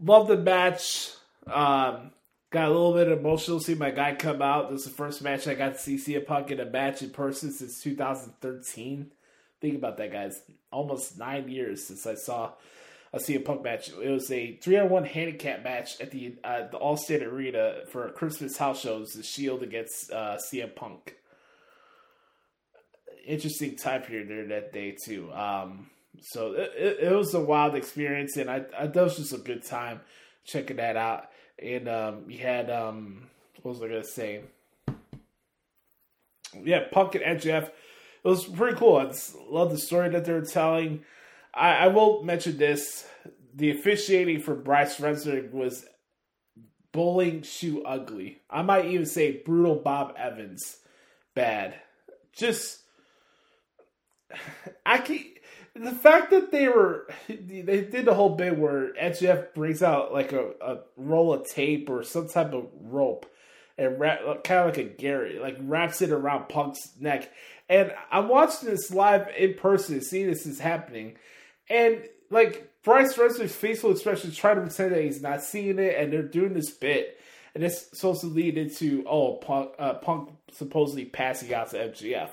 love the match. Um, got a little bit emotional to see my guy come out. This is the first match I got to see CM Punk in a match in person since 2013. Think about that, guys. Almost nine years since I saw a CM Punk match. It was a three on one handicap match at the uh, the Allstate Arena for Christmas house shows. The Shield against uh, CM Punk. Interesting time period there that day too. Um, so it, it, it, was a wild experience, and I, I that was just a good time checking that out. And um, you had um, what was I gonna say? Yeah, Punk and MJF it was pretty cool. I love the story that they're telling. I, I will mention this: the officiating for Bryce Remsburg was bowling shoe ugly. I might even say brutal Bob Evans bad. Just I can the fact that they were they did the whole bit where MJF brings out like a, a roll of tape or some type of rope and wrap, kind of like a Gary, like wraps it around Punk's neck. And I'm watching this live in person, seeing this is happening, and like Bryce Remsburg's facial expression trying to pretend that he's not seeing it, and they're doing this bit, and it's supposed to lead into oh Punk, uh, Punk supposedly passing out to MJF,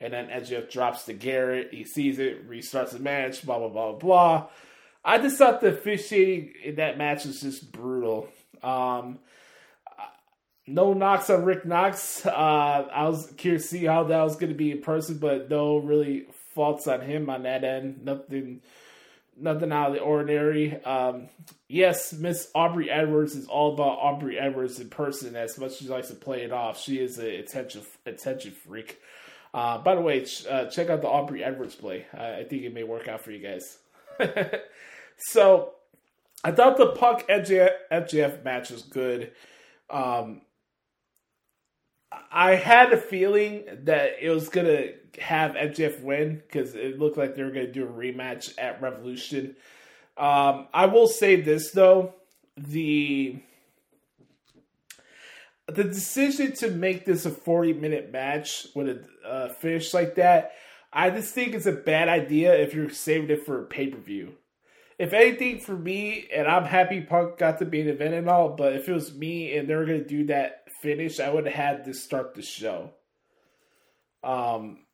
and then MJF drops to Garrett, he sees it, restarts the match, blah blah blah blah. I just thought the officiating in that match was just brutal. Um, no knocks on Rick Knox. Uh, I was curious to see how that was going to be in person, but no really faults on him on that end. Nothing, nothing out of the ordinary. Um, yes, Miss Aubrey Edwards is all about Aubrey Edwards in person. As much as she likes to play it off, she is an attention attention freak. Uh, by the way, uh, check out the Aubrey Edwards play. I think it may work out for you guys. so, I thought the Punk MJF, MJF match was good. Um, I had a feeling that it was gonna have MJF win because it looked like they were gonna do a rematch at Revolution. Um, I will say this though, the the decision to make this a 40 minute match with a uh, finish like that, I just think it's a bad idea if you're saving it for a pay per view if anything for me, and I'm happy Punk got to the main event and all, but if it was me and they were gonna do that finish, I would have had to start the show. Um,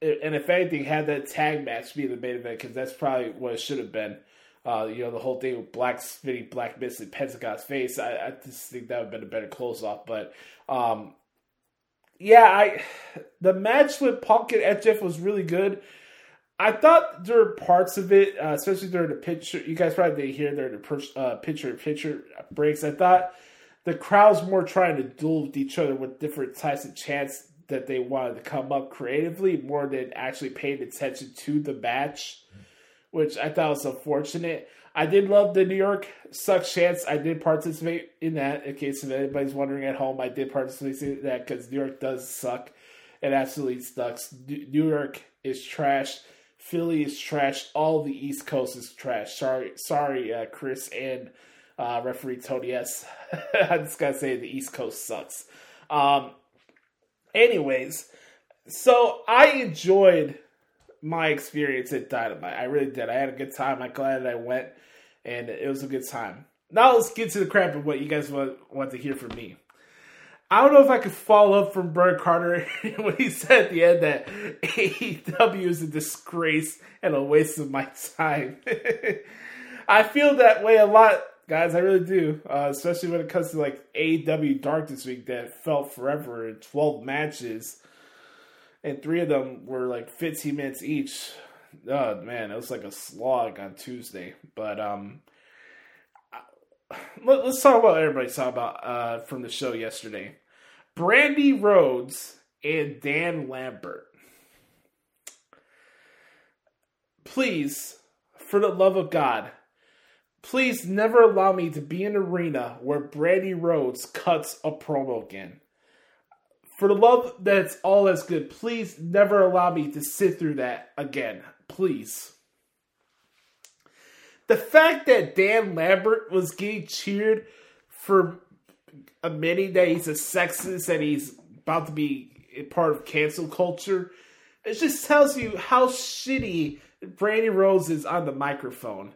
and if anything, had that tag match be the main event because that's probably what it should have been. Uh, you know, the whole thing with Black spitting Black Mist in Pentagon's face. I, I just think that would have been a better close off. But um, yeah, I the match with Punk and MJF was really good. I thought there were parts of it, uh, especially during the picture. You guys probably didn't hear during the uh, picture picture breaks. I thought the crowd's more trying to duel with each other with different types of chants that they wanted to come up creatively more than actually paying attention to the match, which I thought was unfortunate. I did love the New York sucks Chance. I did participate in that. In case if anybody's wondering at home, I did participate in that because New York does suck. It absolutely sucks. New York is trash. Philly is trash. All the East Coast is trash. Sorry, sorry, uh, Chris and uh, referee Tony S. I just gotta say the East Coast sucks. Um, anyways, so I enjoyed my experience at Dynamite. I really did. I had a good time. I'm glad that I went, and it was a good time. Now let's get to the crap of what you guys want, want to hear from me. I don't know if I could follow up from Bert Carter when he said at the end that AEW is a disgrace and a waste of my time. I feel that way a lot, guys. I really do, uh, especially when it comes to like AEW Dark this week that felt forever in twelve matches, and three of them were like fifteen minutes each. Oh man, it was like a slog on Tuesday. But um, let, us talk about what everybody's talking about uh, from the show yesterday. Brandi Rhodes and Dan Lambert. Please, for the love of God, please never allow me to be in an arena where Brandi Rhodes cuts a promo again. For the love that's all that's good, please never allow me to sit through that again. Please. The fact that Dan Lambert was getting cheered for admitting that he's a sexist and he's about to be a part of cancel culture, it just tells you how shitty Brandi Rhodes is on the microphone.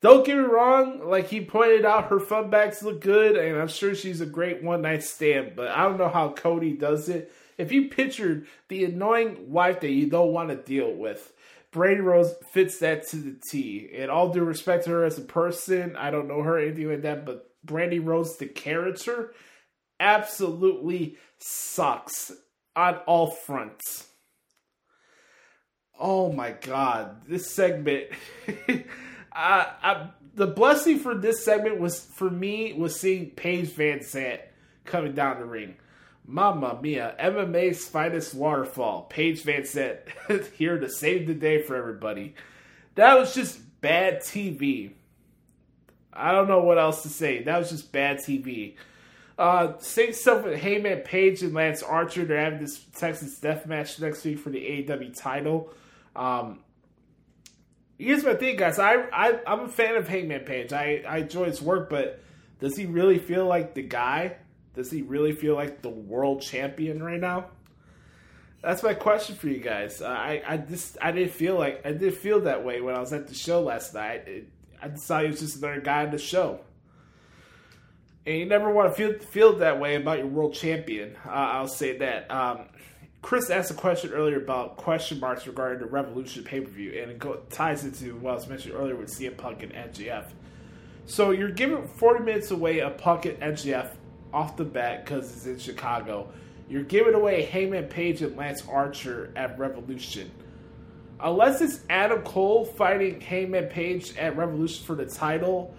Don't get me wrong, like he pointed out, her fun bags look good, and I'm sure she's a great one night stand, but I don't know how Cody does it. If you pictured the annoying wife that you don't want to deal with, Brandi Rhodes fits that to the T. And all due respect to her as a person, I don't know her anything like that, but Brandi Rhodes, the character, absolutely sucks on all fronts. Oh my god, this segment. I, the blessing for this segment was for me was seeing Paige VanZant coming down the ring. Mama mia, MMA's finest waterfall. Paige VanZant here to save the day for everybody. That was just bad TV. I don't know what else to say. That was just bad TV. Uh, same stuff with Hangman Page and Lance Archer. They're having this Texas Death Match next week for the AEW title. Um, here's my thing, guys. I, I I'm a fan of Hangman Page. I I enjoy his work, but does he really feel like the guy? Does he really feel like the world champion right now? That's my question for you guys. Uh, I I just I didn't feel like I didn't feel that way when I was at the show last night. It, I decided he was just another guy on the show. And you never want to feel feel that way about your world champion. Uh, I'll say that. Um, Chris asked a question earlier about question marks regarding the Revolution pay per view, and it go, ties into what I was mentioning earlier with CM Punk and MJF. So you're giving 40 minutes away a Punk and MJF off the bat because it's in Chicago. You're giving away Hangman Page and Lance Archer at Revolution. Unless it's Adam Cole fighting Hangman Page at Revolution for the title,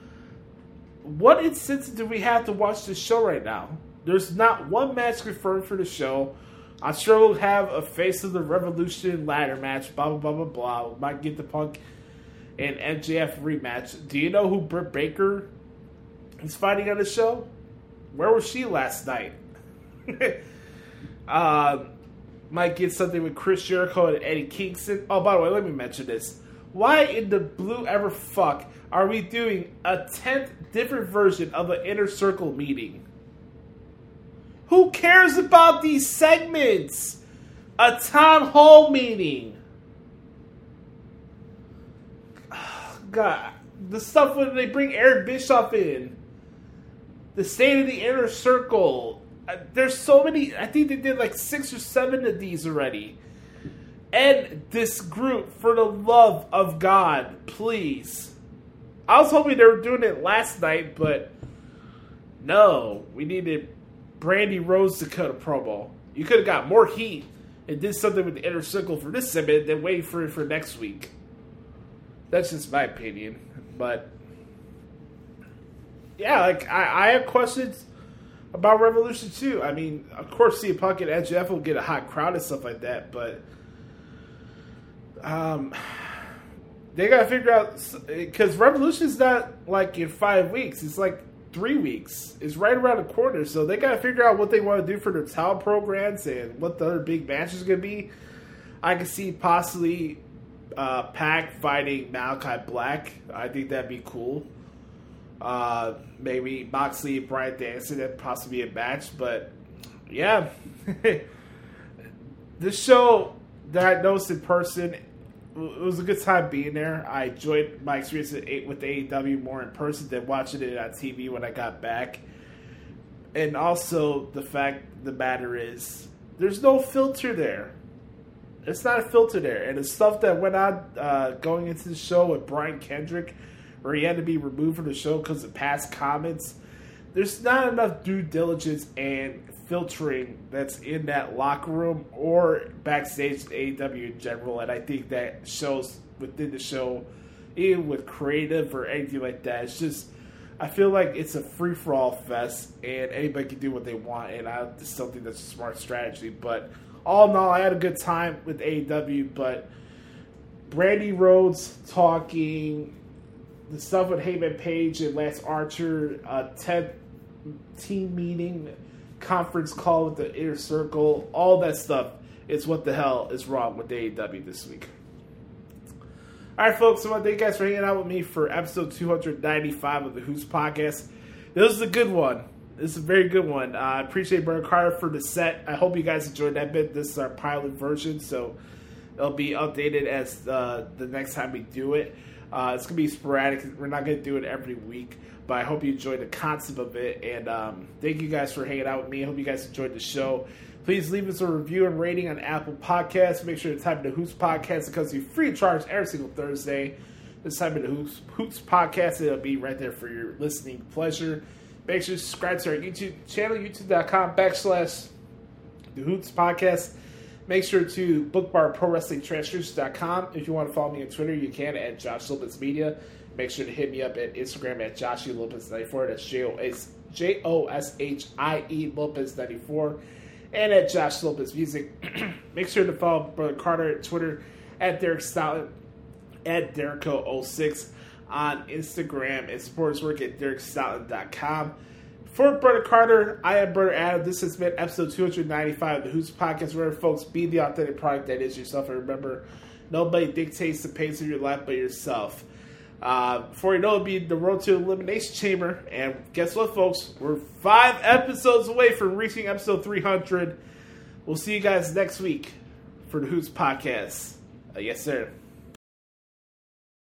what incentive do we have to watch this show right now? There's not one match confirmed for the show. I'm sure we'll have a Face of the Revolution ladder match, blah, blah, blah, blah, blah. Might get the Punk and MJF rematch. Do you know who Britt Baker is fighting on the show? Where was she last night? uh, might get something with Chris Jericho and Eddie Kingston. Oh, by the way, let me mention this. Why in the blue ever fuck are we doing a 10th different version of an inner circle meeting? Who cares about these segments? A town hall meeting. God, the stuff when they bring Eric Bischoff in, the state of the inner circle. Uh, there's so many. I think they did like six or seven of these already. And this group, for the love of God, please. I was hoping they were doing it last night, but no, we needed Brandi Rhodes to cut a promo. You could have got more heat and did something with the inner circle for this segment than wait for it for next week. That's just my opinion, but yeah, like I, I have questions about Revolution too. I mean, of course, CM Punk and MJF will get a hot crowd and stuff like that, but um, they gotta figure out because Revolution is not like in five weeks; it's like three weeks. is right around the corner, so they gotta figure out what they want to do for their talent programs and what the other big match is gonna be. I can see possibly uh, Pac fighting Malachi Black. I think that'd be cool. Uh, maybe Moxley, Bryan Danielson, that possibly a match. But yeah, this show that I noticed in person, it was a good time being there. I enjoyed my experience with AEW more in person than watching it on TV when I got back. And also the fact the matter is, there's no filter there. It's not a filter there, and the stuff that went on uh, going into the show with Brian Kendrick where he had to be removed from the show because of past comments. There's not enough due diligence and filtering that's in that locker room or backstage at AEW in general, and I think that shows within the show, even with creative or anything like that. It's just I feel like it's a free for all fest, and anybody can do what they want, and I don't think that's a smart strategy. But all in all, I had a good time with AEW, but Brandi Rhodes talking, the stuff with Hangman Page and Lance Archer, uh, Ted team meeting, conference call with the inner circle, all that stuff is what the hell is wrong with AEW this week. All right, folks. So I want to thank you guys for hanging out with me for episode 295 of the Hoots Podcast. This is a good one. This is a very good one. Uh, I appreciate Bernard Carter for the set. I hope you guys enjoyed that bit. This is our pilot version, so it'll be updated as uh, the next time we do it. Uh, it's gonna be sporadic. We're not gonna do it every week, but I hope you enjoyed the concept of it. And um, thank you guys for hanging out with me. I hope you guys enjoyed the show. Please leave us a review and rating on Apple Podcasts. Make sure to type in the Hoots Podcast. It comes to you free of charge every single Thursday. Just type in the Hoots, Hoots Podcast. It'll be right there for your listening pleasure. Make sure to subscribe to our YouTube channel, youtube.com backslash the Hoots Podcast. Make sure to bookmark ProWrestlingTransfers.com. If you want to follow me on Twitter, you can at Josh Lopez Media. Make sure to hit me up at Instagram at Joshie Lopez94. That's J O S H I E Lopez94. And at Josh Lopez Music. Make sure to follow Brother Carter at Twitter at Derek Stoughton at Dericho06 on Instagram and support his work at DerekStoughton.com. For Brother Carter, I am Brother Adam. This has been episode 295 of the Hoots Podcast, where folks be the authentic product that is yourself. And remember, nobody dictates the pace of your life but yourself. Uh, before you know, it'll be the road to Elimination Chamber. And guess what, folks? We're five episodes away from reaching episode 300. We'll see you guys next week for the Hoots Podcast. Uh, yes, sir.